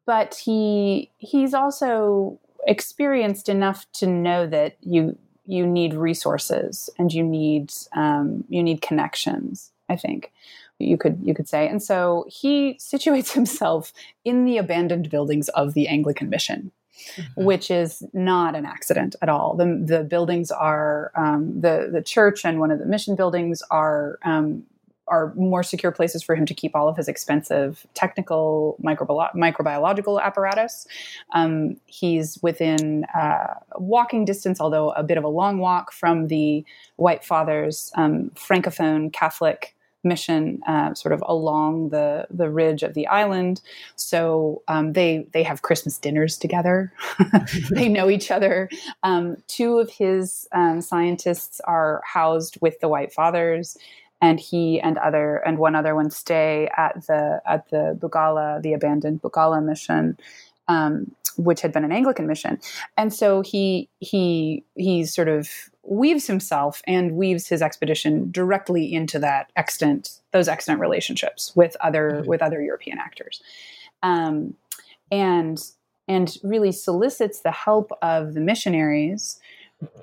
but he he's also experienced enough to know that you you need resources and you need um, you need connections. I think you could you could say, and so he situates himself in the abandoned buildings of the Anglican Mission. Mm-hmm. Which is not an accident at all. The, the buildings are um, the the church and one of the mission buildings are um, are more secure places for him to keep all of his expensive technical microbi- microbiological apparatus. Um, he's within uh, walking distance, although a bit of a long walk, from the White Fathers um, Francophone Catholic mission uh, sort of along the the ridge of the island. So um, they they have christmas dinners together. They know each other. Um, two of his um, scientists are housed with the white fathers and he and other and one other one stay at the at the Bugala, the abandoned Bugala mission, um, which had been an Anglican mission, and so he he he sort of weaves himself and weaves his expedition directly into that extant those extant relationships with other mm-hmm. with other European actors, um, and and really solicits the help of the missionaries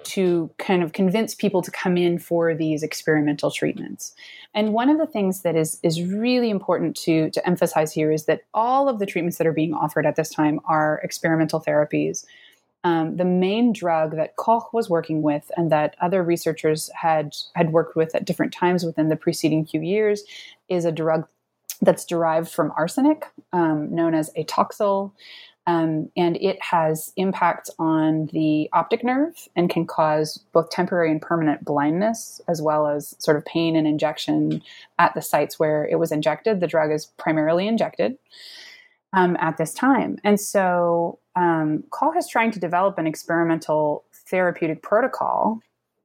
to kind of convince people to come in for these experimental treatments. And one of the things that is is really important to to emphasize here is that all of the treatments that are being offered at this time are experimental therapies. Um, the main drug that Koch was working with and that other researchers had had worked with at different times within the preceding few years is a drug that's derived from arsenic, um, known as atoxyl. Um, and it has impacts on the optic nerve and can cause both temporary and permanent blindness, as well as sort of pain and injection at the sites where it was injected. The drug is primarily injected um, at this time. And so um, Koch is trying to develop an experimental therapeutic protocol,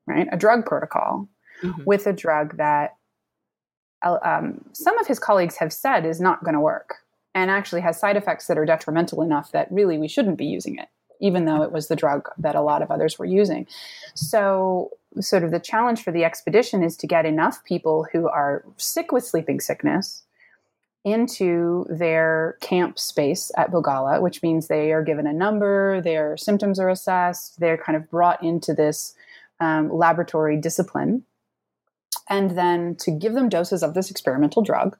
right? A drug protocol mm-hmm. with a drug that uh, um, some of his colleagues have said is not going to work and actually has side effects that are detrimental enough that really we shouldn't be using it, even though it was the drug that a lot of others were using. So, sort of the challenge for the expedition is to get enough people who are sick with sleeping sickness into their camp space at Bugala, which means they are given a number, their symptoms are assessed, they're kind of brought into this um, laboratory discipline, and then to give them doses of this experimental drug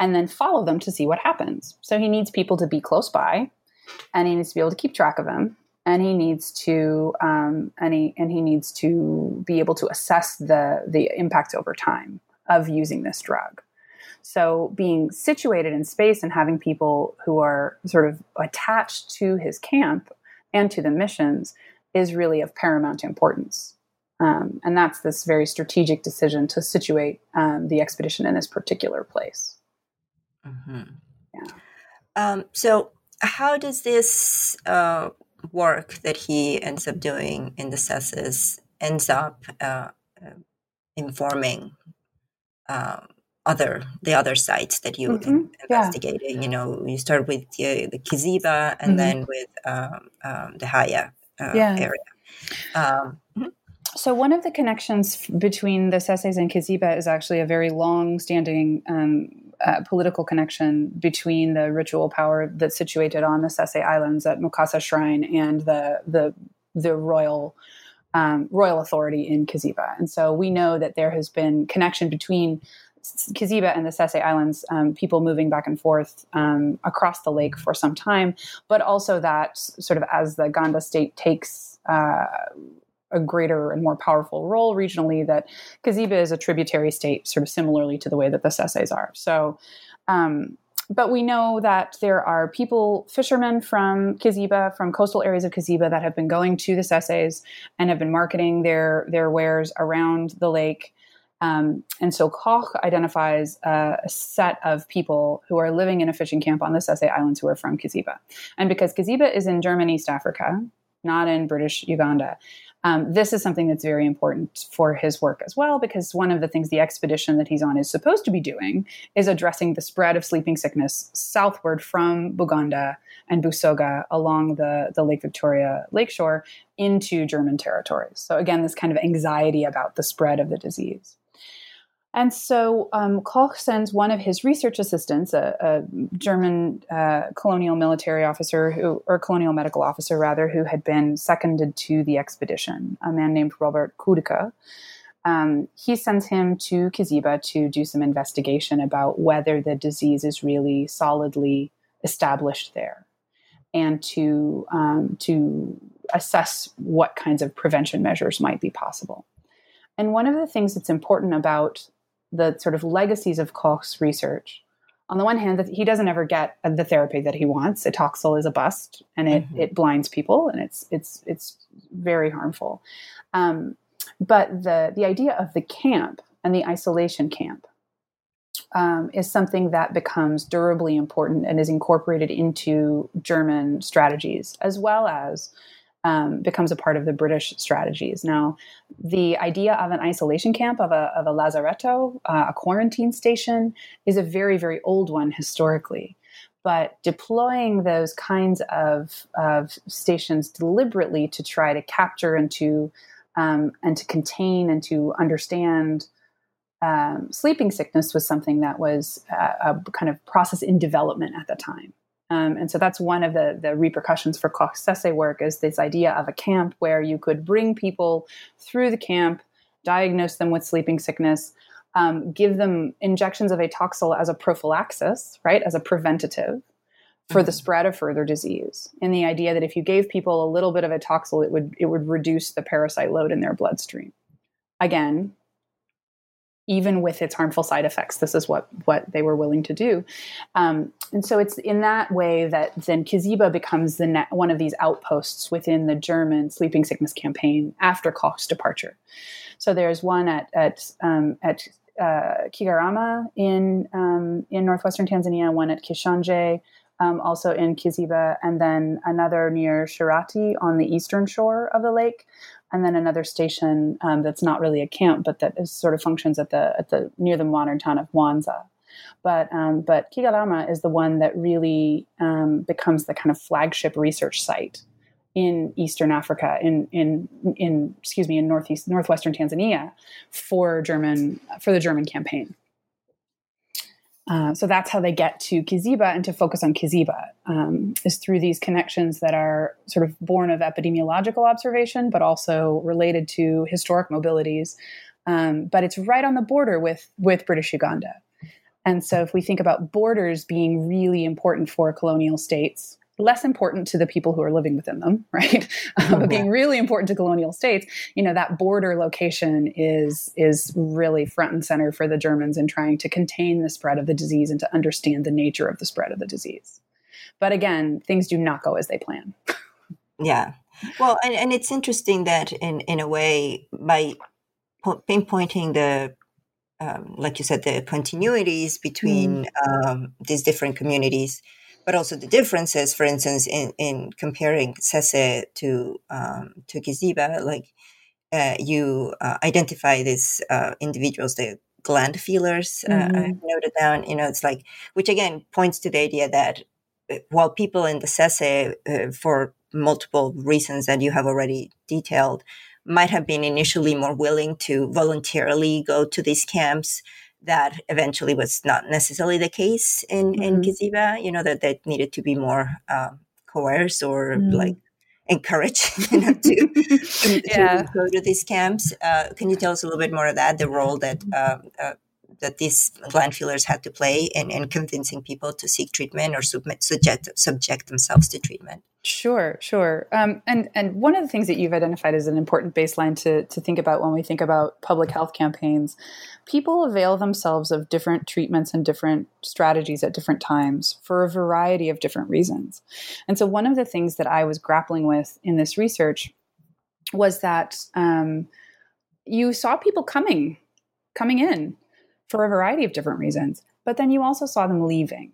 and then follow them to see what happens. So he needs people to be close by, and he needs to be able to keep track of them, and he needs to um, and he and he needs to be able to assess the the impact over time of using this drug. So being situated in space and having people who are sort of attached to his camp and to the missions is really of paramount importance. Um, and that's this very strategic decision to situate um, the expedition in this particular place. Mm-hmm. Um, so, how does this uh, work that he ends up doing in the Sesses ends up uh, uh informing um, other the other sites that you mm-hmm. investigated. Yeah. You know, you start with the, the Kiziba and mm-hmm. then with um, um, the Haya uh, yeah. area. Um, mm-hmm. so one of the connections between the Sesses and Kiziba is actually a very long-standing um, uh, political connection between the ritual power that's situated on the Sese Islands at Mukasa Shrine and the the the royal um, royal authority in Kiziba. And so we know that there has been connection between Kiziba and the Sese Islands, um, people moving back and forth um, across the lake for some time, but also that sort of as the Ganda state takes uh, a greater and more powerful role regionally, that Kiziba is a tributary state, sort of similarly to the way that the Seses are. So, um, but we know that there are people, fishermen from Kiziba, from coastal areas of Kiziba, that have been going to the Seses and have been marketing their their wares around the lake. Um, and so Koch identifies a set of people who are living in a fishing camp on the Sese Islands who are from Kiziba. And because Kiziba is in German East Africa, not in British Uganda, um, this is something that's very important for his work as well, because one of the things the expedition that he's on is supposed to be doing is addressing the spread of sleeping sickness southward from Buganda and Busoga along the, the Lake Victoria lakeshore into German territories. So, again, this kind of anxiety about the spread of the disease. And so um, Koch sends one of his research assistants, a, a German uh, colonial military officer, who, or colonial medical officer rather, who had been seconded to the expedition, a man named Robert Kudicke. Um, he sends him to Kiziba to do some investigation about whether the disease is really solidly established there, and to um, to assess what kinds of prevention measures might be possible. And one of the things that's important about the sort of legacies of Koch's research. On the one hand, that he doesn't ever get the therapy that he wants. Atoxyl is a bust, and it mm-hmm. it blinds people, and it's it's it's very harmful. Um, but the the idea of the camp and the isolation camp um, is something that becomes durably important and is incorporated into German strategies, as well as um, becomes a part of the British strategies. Now, the idea of an isolation camp, of a, of a lazaretto, uh, a quarantine station, is a very, very old one historically. But deploying those kinds of, of stations deliberately to try to capture and to um, and to contain and to understand um, sleeping sickness was something that was a, a kind of process in development at the time. Um, and so that's one of the, the repercussions for Koch's Sese work is this idea of a camp where you could bring people through the camp, diagnose them with sleeping sickness, um, give them injections of atoxyl as a prophylaxis, right, as a preventative for the mm-hmm. spread of further disease. And the idea that if you gave people a little bit of atoxyl, it would it would reduce the parasite load in their bloodstream. Again, even with its harmful side effects. This is what what they were willing to do, um, and so it's in that way that then Kiziba becomes the ne- one of these outposts within the German sleeping sickness campaign after Koch's departure. So there's one at at um, at uh, Kigarama in um, in northwestern Tanzania, one at Kishanje. Um, also in Kiziba, and then another near Shirati on the eastern shore of the lake, and then another station um, that's not really a camp, but that is, sort of functions at the at the near the modern town of Mwanza. But um, but Kigarama is the one that really um, becomes the kind of flagship research site in Eastern Africa, in in in excuse me, in northeast northwestern Tanzania for German for the German campaign. Uh, so that's how they get to Kiziba and to focus on Kiziba um, is through these connections that are sort of born of epidemiological observation, but also related to historic mobilities. Um, but it's right on the border with with British Uganda, and so if we think about borders being really important for colonial states, less important to the people who are living within them, right? Um, but being really important to colonial states, you know, that border location is is really front and center for the Germans in trying to contain the spread of the disease and to understand the nature of the spread of the disease. But again, things do not go as they plan. yeah. Well, and, and it's interesting that in, in a way, by pinpointing the um, like you said, the continuities between mm. um, these different communities, but also the differences. For instance, in, in comparing Sese to um, to Kiziba, like uh, you uh, identify these uh, individuals, the gland feelers. Uh, mm-hmm. I've noted down. You know, it's like which again points to the idea that uh, while people in the Sese, uh, for multiple reasons that you have already detailed, might have been initially more willing to voluntarily go to these camps that eventually was not necessarily the case in mm-hmm. in Kiziba. You know that they needed to be more uh, coerced or mm-hmm. like encouraged you know, to, to, yeah. to, go to these camps. Uh, can you tell us a little bit more of that? The role that uh, uh that these gland feelers had to play in, in convincing people to seek treatment or submit, subject, subject themselves to treatment. Sure, sure. Um, and and one of the things that you've identified as an important baseline to to think about when we think about public health campaigns, people avail themselves of different treatments and different strategies at different times for a variety of different reasons. And so one of the things that I was grappling with in this research was that um, you saw people coming coming in for a variety of different reasons. But then you also saw them leaving.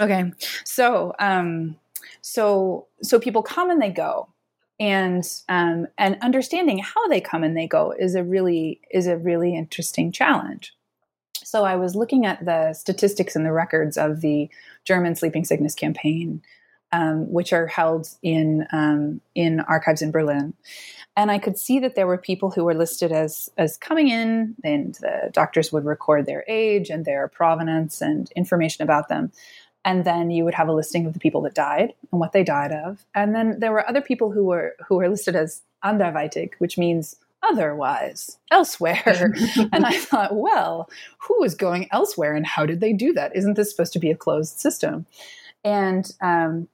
Okay, so um, so so people come and they go, and um, and understanding how they come and they go is a really is a really interesting challenge. So I was looking at the statistics and the records of the German sleeping sickness campaign, um, which are held in um, in archives in Berlin, and I could see that there were people who were listed as as coming in, and the doctors would record their age and their provenance and information about them. And then you would have a listing of the people that died and what they died of. And then there were other people who were who were listed as anderweitig, which means otherwise, elsewhere. and I thought, well, who is going elsewhere and how did they do that? Isn't this supposed to be a closed system? And um,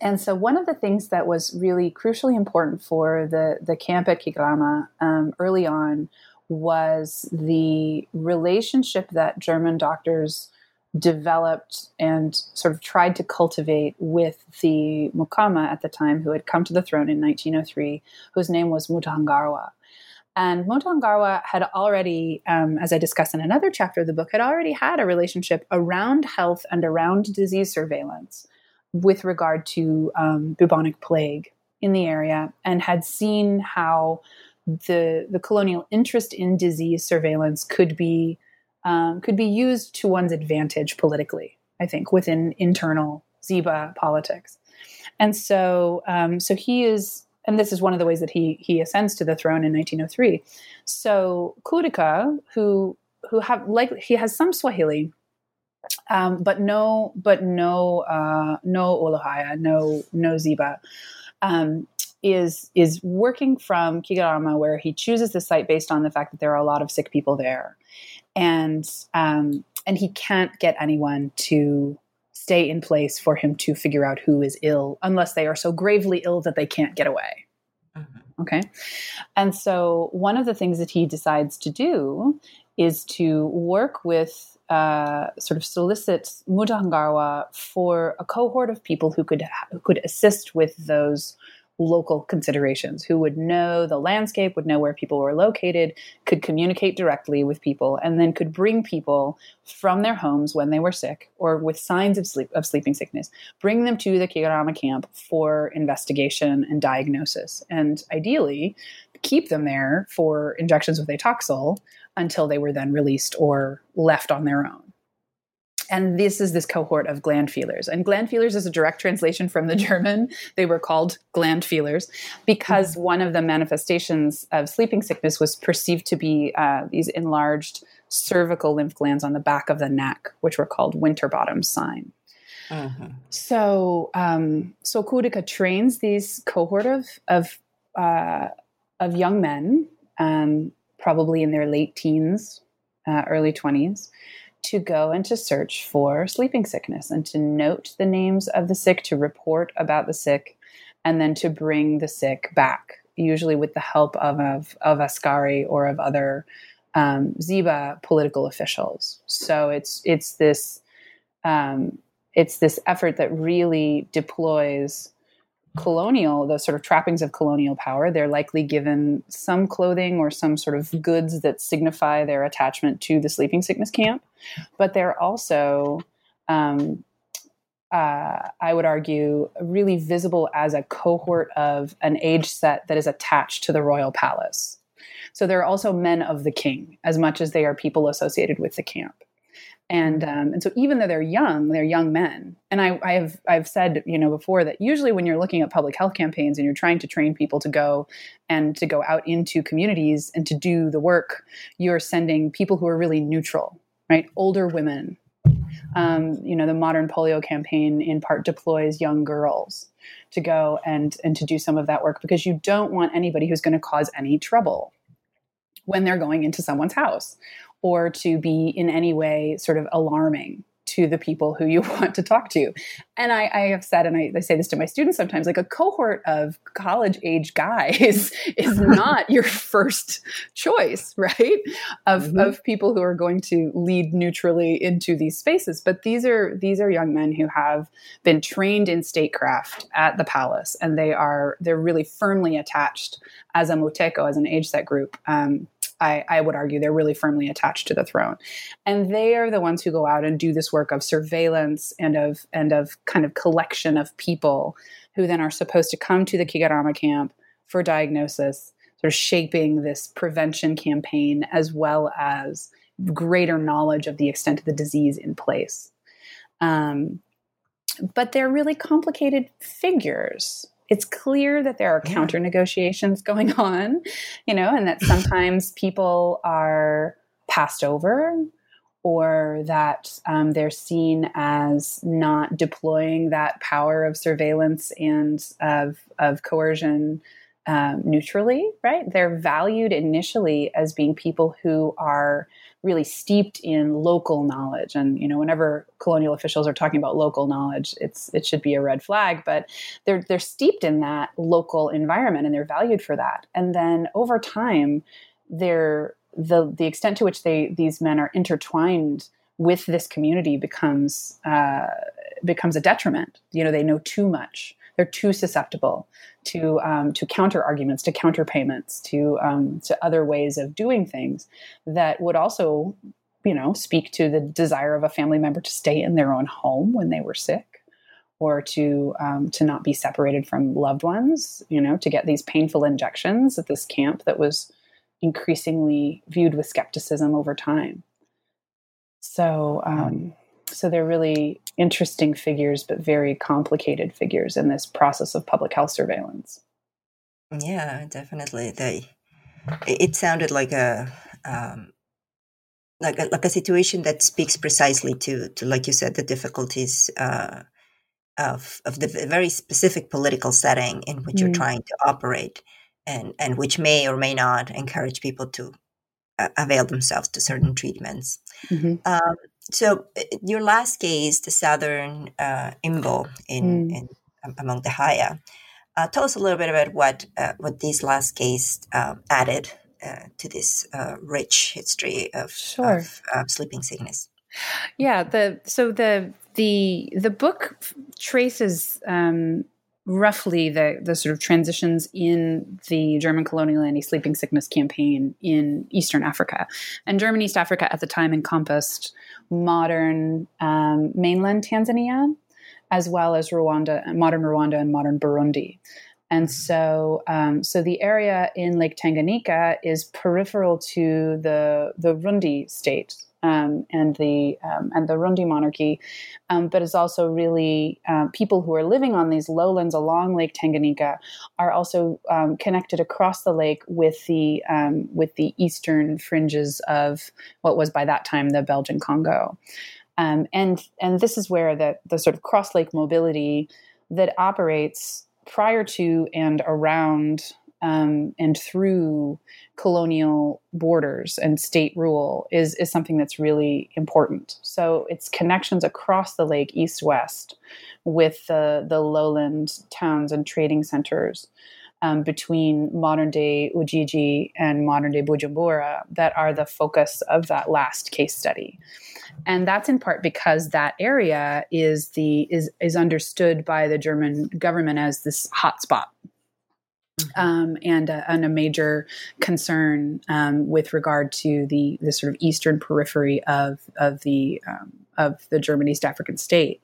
and so one of the things that was really crucially important for the the camp at Kigarama um, early on was the relationship that German doctors developed and sort of tried to cultivate with the Mukama at the time, who had come to the throne in 1903, whose name was Mutangarwa. And Mutangarwa had already, um, as I discuss in another chapter of the book, had already had a relationship around health and around disease surveillance with regard to um, bubonic plague in the area and had seen how the the colonial interest in disease surveillance could be um, could be used to one's advantage politically. I think within internal Ziba politics, and so um, so he is, and this is one of the ways that he he ascends to the throne in 1903. So Kudicke, who who have like he has some Swahili, um, but no, but no, uh, no Olohaya, no, no Ziba, um, is is working from Kigarama, where he chooses the site based on the fact that there are a lot of sick people there, and um, and he can't get anyone to stay in place for him to figure out who is ill, unless they are so gravely ill that they can't get away. Mm-hmm. Okay, and so one of the things that he decides to do is to work with uh, sort of solicit Mutangarwa for a cohort of people who could who could assist with those local considerations, who would know the landscape, would know where people were located, could communicate directly with people, and then could bring people from their homes when they were sick or with signs of sleep of sleeping sickness, bring them to the Kigarama camp for investigation and diagnosis, and ideally keep them there for injections with atoxyl until they were then released or left on their own. And this is this cohort of gland feelers. And gland feelers is a direct translation from the German. They were called gland feelers because mm-hmm. one of the manifestations of sleeping sickness was perceived to be uh, these enlarged cervical lymph glands on the back of the neck, which were called Winterbottom sign. Uh-huh. So, um, so Kudicke trains these cohort of of uh, of young men um, probably in their late teens, uh, early 20s, to go and to search for sleeping sickness and to note the names of the sick, to report about the sick, and then to bring the sick back, usually with the help of, of, of Askari or of other um, Ziba political officials. So it's, it's, this, um, it's this effort that really deploys colonial, the sort of trappings of colonial power. They're likely given some clothing or some sort of goods that signify their attachment to the sleeping sickness camp, but they're also um, uh, I would argue, really visible as a cohort of an age set that is attached to the royal palace. So they're also men of the king as much as they are people associated with the camp. And um, and so even though they're young, they're young men. And I, I have I've said you know before that usually when you're looking at public health campaigns and you're trying to train people to go and to go out into communities and to do the work, you're sending people who are really neutral, right? Older women, um, you know, the modern polio campaign in part deploys young girls to go and and to do some of that work because you don't want anybody who's going to cause any trouble when they're going into someone's house or to be in any way sort of alarming to the people who you want to talk to. And I, I have said, and I, I, say this to my students sometimes, like a cohort of college age guys is not your first choice, right? Of, mm-hmm. of people who are going to lead neutrally into these spaces. But these are these are young men who have been trained in statecraft at the palace, and they are they're really firmly attached as a muteco, as an age set group. Um, I, I, would argue they're really firmly attached to the throne. And they are the ones who go out and do this work of surveillance and of and of kind of collection of people who then are supposed to come to the Kigarama camp for diagnosis, sort of shaping this prevention campaign as well as greater knowledge of the extent of the disease in place. Um, but they're really complicated figures it's clear that there are yeah. counter negotiations going on, you know, and that sometimes people are passed over or that um, they're seen as not deploying that power of surveillance and of, of coercion um, neutrally, right? They're valued initially as being people who are really steeped in local knowledge. And you know, whenever colonial officials are talking about local knowledge, it's it should be a red flag. But they're they're steeped in that local environment and they're valued for that. And then over time, they're the the extent to which they these men are intertwined with this community becomes uh, becomes a detriment. You know, they know too much they're too susceptible to um, to counter arguments, to counter payments, to um, to other ways of doing things that would also, you know, speak to the desire of a family member to stay in their own home when they were sick, or to um, to not be separated from loved ones. You know, to get these painful injections at this camp that was increasingly viewed with skepticism over time. So. Um, so they're really interesting figures, but very complicated figures in this process of public health surveillance. Yeah, definitely. They. It sounded like a. Um, like a, like a situation that speaks precisely to, to like you said the difficulties uh, of of the very specific political setting in which mm. you're trying to operate and and which may or may not encourage people to avail themselves to certain treatments. Mm-hmm. Um, so uh, your last case, the Southern uh, Imbo in, mm. in um, among the Haya, uh, tell us a little bit about what uh, what this last case um, added uh, to this uh, rich history of, sure. of sleeping sickness. Yeah, the so the the the book traces um, roughly the the sort of transitions in the German colonial anti-sleeping sickness campaign in Eastern Africa, and German East Africa at the time encompassed modern um, mainland Tanzania, as well as Rwanda, modern Rwanda, and modern Burundi. And so, um, so the area in Lake Tanganyika is peripheral to the the Rundi state, um, and the um, and the Rundi monarchy, um, but it's also really uh, people who are living on these lowlands along Lake Tanganyika are also um, connected across the lake with the um, with the eastern fringes of what was by that time the Belgian Congo, and and this is where the the sort of cross lake mobility that operates prior to and around um, and through colonial borders and state rule is is something that's really important. So it's connections across the lake, east west, with the the lowland towns and trading centers. Um, between modern day Ujiji and modern day Bujumbura that are the focus of that last case study. And that's in part because that area is the is is understood by the German government as this hotspot. Um, and, a, and a major concern um, with regard to the, the sort of eastern periphery of, of the um, of the German East African state.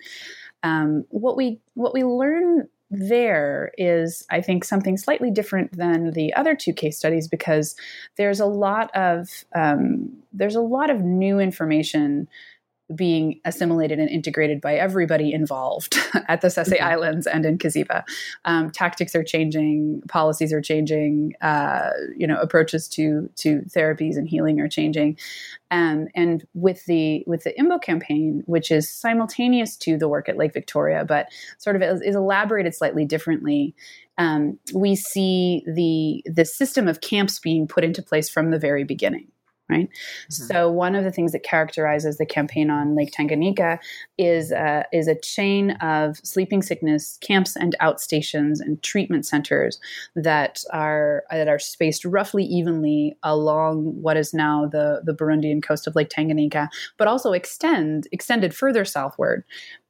Um, what we what we learn there is, I think, something slightly different than the other two case studies because there's a lot of um, there's a lot of new information being assimilated and integrated by everybody involved at the Sese mm-hmm. Islands and in Kiziba. Um, tactics are changing, policies are changing, uh, you know, approaches to to therapies and healing are changing, and and with the with the IMBO campaign, which is simultaneous to the work at Lake Victoria, but sort of is, is elaborated slightly differently. Um, we see the the system of camps being put into place from the very beginning right? Mm-hmm. So one of the things that characterizes the campaign on Lake Tanganyika is uh, is a chain of sleeping sickness camps and outstations and treatment centers that are that are spaced roughly evenly along what is now the the Burundian coast of Lake Tanganyika, but also extend extended further southward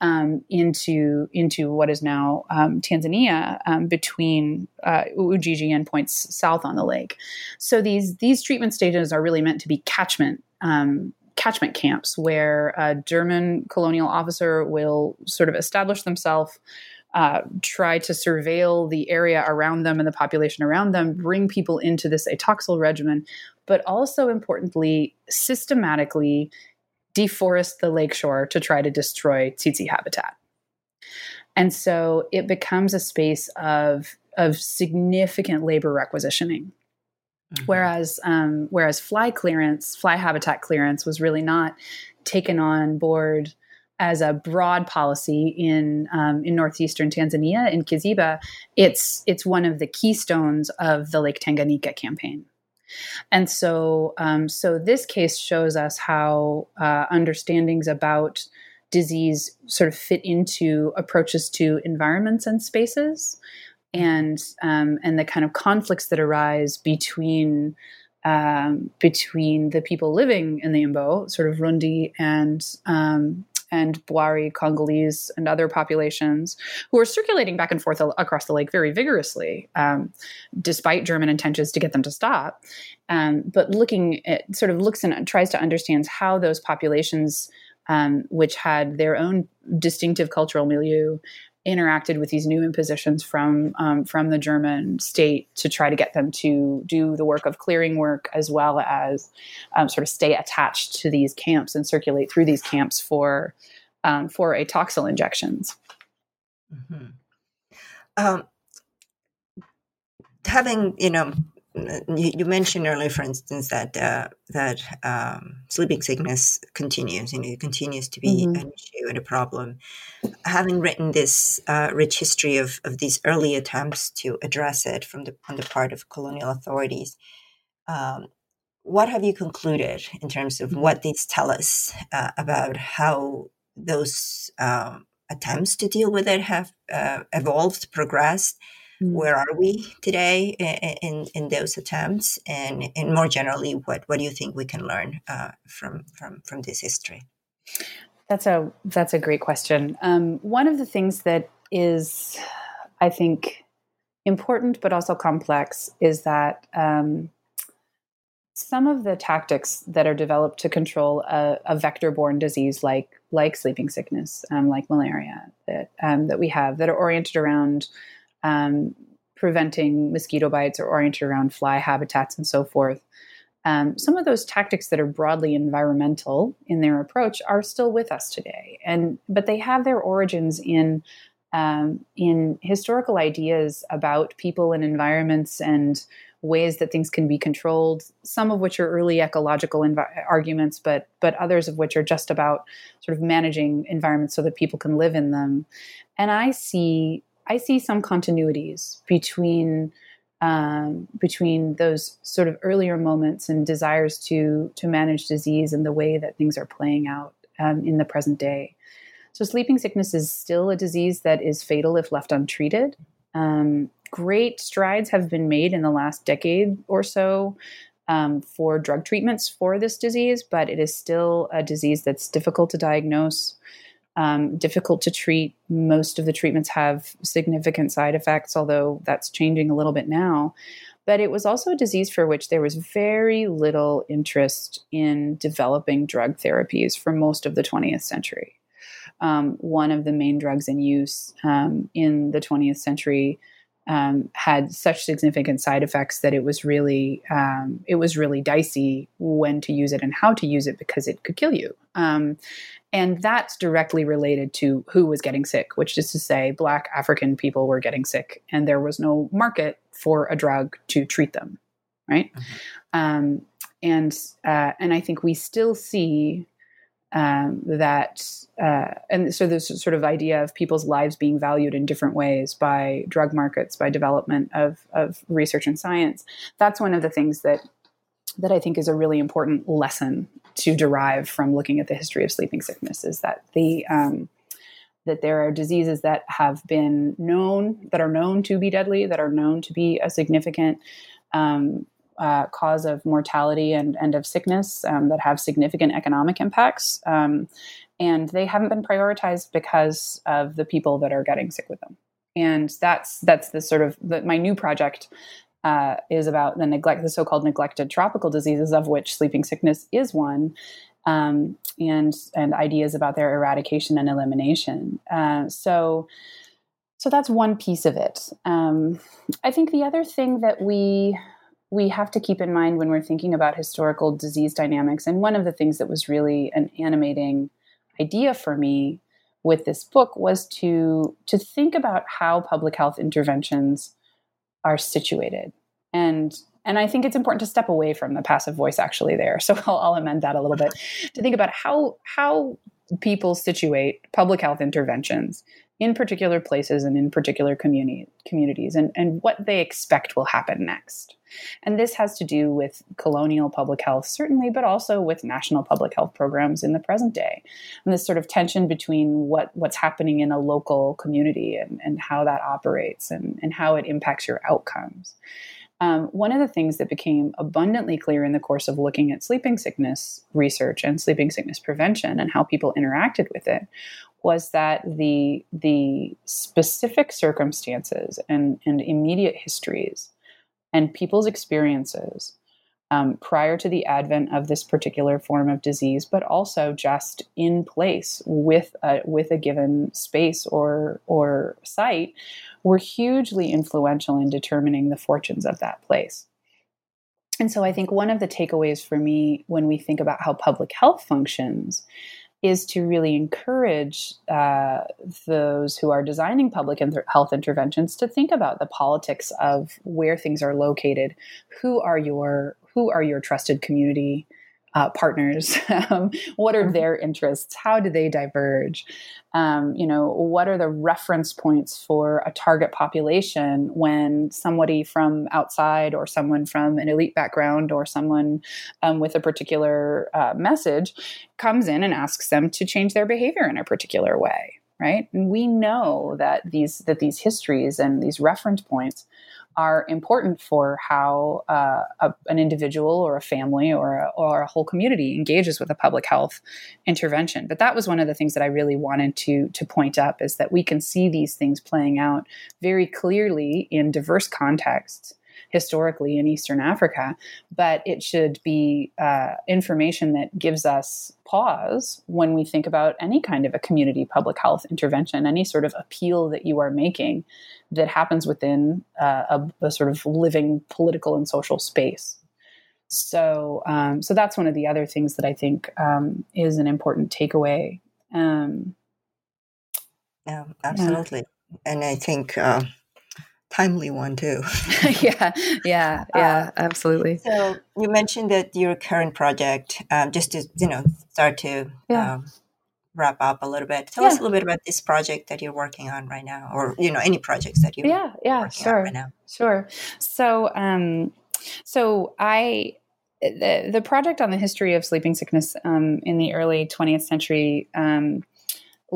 um, into into what is now um, Tanzania um, between uh, Ujiji and points south on the lake. So these these treatment stations are really meant to be catchment um, catchment camps where a German colonial officer will sort of establish themselves. Uh, try to surveil the area around them and the population around them, bring people into this atoxyl regimen, but also importantly, systematically deforest the lakeshore to try to destroy tsetse habitat. And so it becomes a space of, of significant labor requisitioning. Mm-hmm. Whereas, um, whereas fly clearance, fly habitat clearance was really not taken on board as a broad policy in um, in northeastern Tanzania in Kiziba. It's it's one of the keystones of the Lake Tanganyika campaign. And so, um, so this case shows us how uh, understandings about disease sort of fit into approaches to environments and spaces, and um, and the kind of conflicts that arise between um, between the people living in the Imbo, sort of Rundi and um, and Bwari, Congolese, and other populations who are circulating back and forth across the lake very vigorously, um, despite German intentions to get them to stop. Um, but looking at sort of looks and tries to understand how those populations, um, which had their own distinctive cultural milieu, interacted with these new impositions from um, from the German state to try to get them to do the work of clearing work as well as um, sort of stay attached to these camps and circulate through these camps for um, for atoxyl injections. Mm-hmm. Um, having you know you, you, mentioned earlier, for instance, that uh, that um, sleeping sickness continues, you know, it continues to be mm-hmm. an issue and a problem. Having written this uh, rich history of, of these early attempts to address it from the on the part of colonial authorities, um, what have you concluded in terms of what these tell us uh, about how those um, attempts to deal with it have uh, evolved, progressed? Mm. where are we today in, in those attempts? And, and more generally what, what do you think we can learn uh, from, from, from this history? That's a that's a great question. Um, one of the things that is i think important but also complex is that um, some of the tactics that are developed to control a, a vector-borne disease like like sleeping sickness, um, like malaria, that um, that we have that are oriented around um, preventing mosquito bites or oriented around fly habitats and so forth. Um, some of those tactics that are broadly environmental in their approach are still with us today, and but they have their origins in um, in historical ideas about people and environments and ways that things can be controlled. Some of which are early ecological arguments, but but others of which are just about sort of managing environments so that people can live in them. And I see I see some continuities between um, between those sort of earlier moments and desires to to manage disease and the way that things are playing out um, in the present day. So, sleeping sickness is still a disease that is fatal if left untreated. Um, great strides have been made in the last decade or so um, for drug treatments for this disease, but it is still a disease that's difficult to diagnose um, difficult to treat. Most of the treatments have significant side effects, although that's changing a little bit now. But it was also a disease for which there was very little interest in developing drug therapies for most of the 20th century. um, one of the main drugs in use um, in the 20th century um, had such significant side effects that it was really um, it was really dicey when to use it and how to use it because it could kill you. Um, and that's directly related to who was getting sick, which is to say, Black African people were getting sick, and there was no market for a drug to treat them, right? Mm-hmm. Um, and uh, and I think we still see um, that uh, and so this sort of idea of people's lives being valued in different ways by drug markets by development of, of research and science that's one of the things that that i think is a really important lesson to derive from looking at the history of sleeping sickness is that the um, that there are diseases that have been known that are known to be deadly that are known to be a significant um, uh, cause of mortality and, and of sickness um, that have significant economic impacts. Um, and they haven't been prioritized because of the people that are getting sick with them. And that's that's the sort of the, my new project uh, is about the neglect, the so-called neglected tropical diseases, of which sleeping sickness is one, um, and and ideas about their eradication and elimination. Uh, so, so that's one piece of it. Um, I think the other thing that we we have to keep in mind when we're thinking about historical disease dynamics. And one of the things that was really an animating idea for me with this book was to to think about how public health interventions are situated. And and I think it's important to step away from the passive voice actually there. So I'll, I'll amend that a little bit to think about how how people situate public health interventions in particular places and in particular community, communities and, and what they expect will happen next. And this has to do with colonial public health, certainly, but also with national public health programs in the present day. And this sort of tension between what, what's happening in a local community and, and how that operates and, and how it impacts your outcomes. Um, one of the things that became abundantly clear in the course of looking at sleeping sickness research and sleeping sickness prevention and how people interacted with it was that the the specific circumstances and, and immediate histories and people's experiences um, prior to the advent of this particular form of disease, but also just in place with a, with a given space or or site, were hugely influential in determining the fortunes of that place. And so, I think one of the takeaways for me when we think about how public health functions is to really encourage uh, those who are designing public health interventions to think about the politics of where things are located, who are your who are your trusted community uh, partners? Um, what are mm-hmm. their interests? How do they diverge? Um, you know, what are the reference points for a target population when somebody from outside or someone from an elite background or someone um, with a particular uh, message comes in and asks them to change their behavior in a particular way? Right, and we know that these that these histories and these reference points are important for how uh, a, an individual or a family or a, or a whole community engages with a public health intervention. But that was one of the things that I really wanted to to point up is that we can see these things playing out very clearly in diverse contexts historically in Eastern Africa, but it should be uh, information that gives us pause when we think about any kind of a community public health intervention, any sort of appeal that you are making that happens within uh, a, a, sort of living political and social space. So, um, so that's one of the other things that I think um, is an important takeaway. Um, yeah, absolutely. Yeah. And I think uh, timely one too. yeah, yeah, yeah, uh, absolutely. So you mentioned that your current project, um, just to you know start to yeah. um, wrap up a little bit. Tell yeah. us a little bit about this project that you're working on right now, or you know any projects that you yeah yeah sure right now. Sure. So um, so I the the project on the history of sleeping sickness um, in the early 20th century um,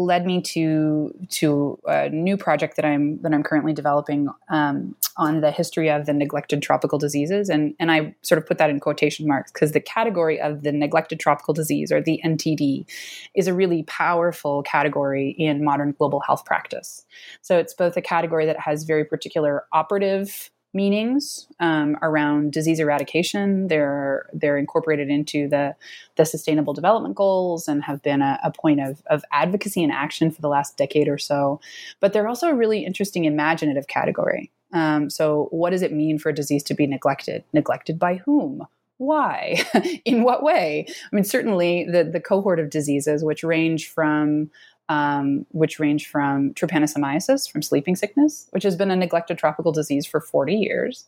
led me to to a new project that I'm that I'm currently developing um, on the history of the neglected tropical diseases, and and I sort of put that in quotation marks because the category of the neglected tropical disease or the NTD is a really powerful category in modern global health practice. So it's both a category that has very particular operative meanings um, around disease eradication. They're they're incorporated into the the Sustainable Development Goals and have been a, a point of, of advocacy and action for the last decade or so. But they're also a really interesting imaginative category. Um, so, what does it mean for a disease to be neglected? Neglected by whom? Why? In what way? I mean, certainly the the cohort of diseases, which range from um, which range from trypanosomiasis, from sleeping sickness, which has been a neglected tropical disease for 40 years,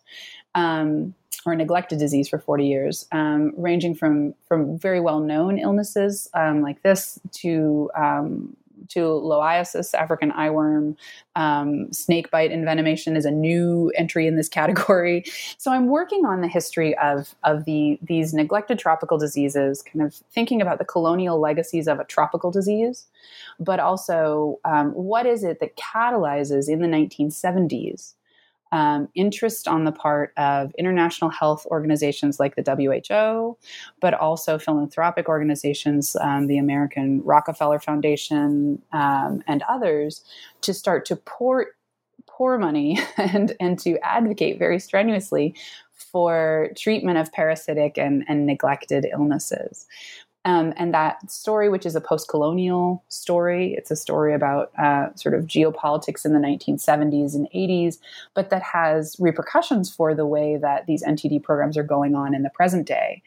um, or a neglected disease for 40 years, um, ranging from, from very well known illnesses um, like this to um, to loiasis, African eyeworm, um, snake bite envenomation is a new entry in this category. So I'm working on the history of of the these neglected tropical diseases, kind of thinking about the colonial legacies of a tropical disease, but also um, what is it that catalyzes in the 1970s um, interest on the part of international health organizations like the WHO, but also philanthropic organizations, um, the American Rockefeller Foundation, um, and others, to start to pour pour money and and to advocate very strenuously for treatment of parasitic and, and neglected illnesses. Um, and that story, which is a post colonial story, it's a story about uh, sort of geopolitics in the 1970s and 80s, but that has repercussions for the way that these NTD programs are going on in the present day.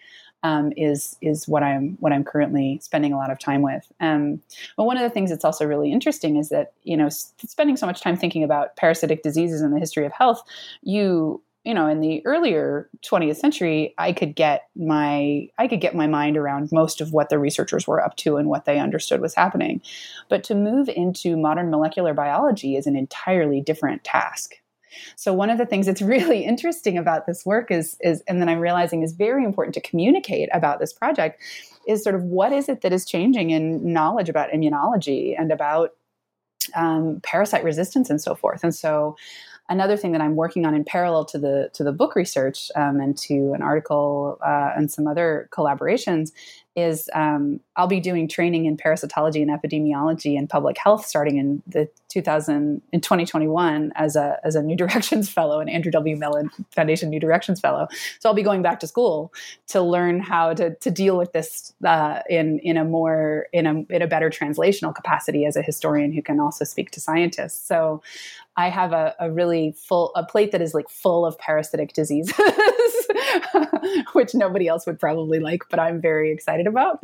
Um, is is what I'm what I'm currently spending a lot of time with. Um, but one of the things that's also really interesting is that you know spending so much time thinking about parasitic diseases in the history of health, you you know in the earlier 20th century i could get my i could get my mind around most of what the researchers were up to and what they understood was happening. But to move into modern molecular biology is an entirely different task. So one of the things that's really interesting about this work is is and then i'm realizing is very important to communicate about this project is sort of what is it that is changing in knowledge about immunology and about um, parasite resistance and so forth. And so another thing that I'm working on in parallel to the to the book research um, and to an article uh, and some other collaborations is um, I'll be doing training in parasitology and epidemiology and public health starting in the 2000 in 2021 as a as a New Directions Fellow and Andrew W. Mellon Foundation New Directions Fellow. So I'll be going back to school to learn how to to deal with this uh, in in a more in a in a better translational capacity as a historian who can also speak to scientists. So I have a, a really full a plate that is like full of parasitic diseases, which nobody else would probably like, but I'm very excited about.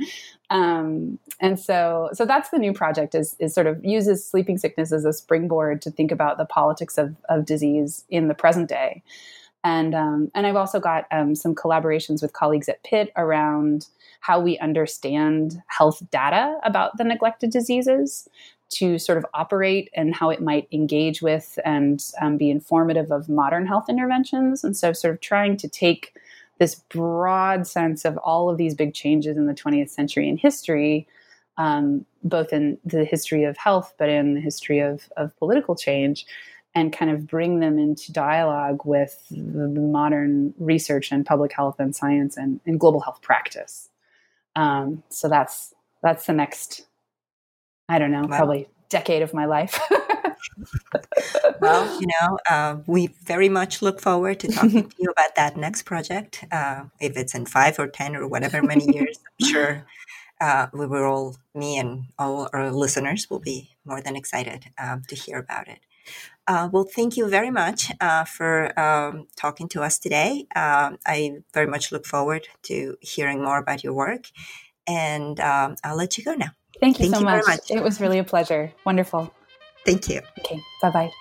Um, and so so that's the new project is is sort of uses sleeping sickness as a springboard to think about the politics of, of disease in the present day. And um, and I've also got um, some collaborations with colleagues at Pitt around how we understand health data about the neglected diseases to sort of operate and how it might engage with and um, be informative of modern health interventions. And so, sort of trying to take this broad sense of all of these big changes in the 20th century in history, um, both in the history of health, but in the history of, of political change, and kind of bring them into dialogue with the, modern research and public health and science and, and global health practice. Um, so that's that's the next I don't know, wow. probably decade of my life. well, you know, uh, we very much look forward to talking to you about that next project. Uh, if it's in five or 10 or whatever many years, I'm sure uh, we will all, me and all our listeners will be more than excited um, to hear about it. Uh, well, thank you very much uh, for um, talking to us today. Um, I very much look forward to hearing more about your work. And um, I'll let you go now. Thank you Thank so you much. much. It was really a pleasure. Wonderful. Thank you. Okay. Bye bye.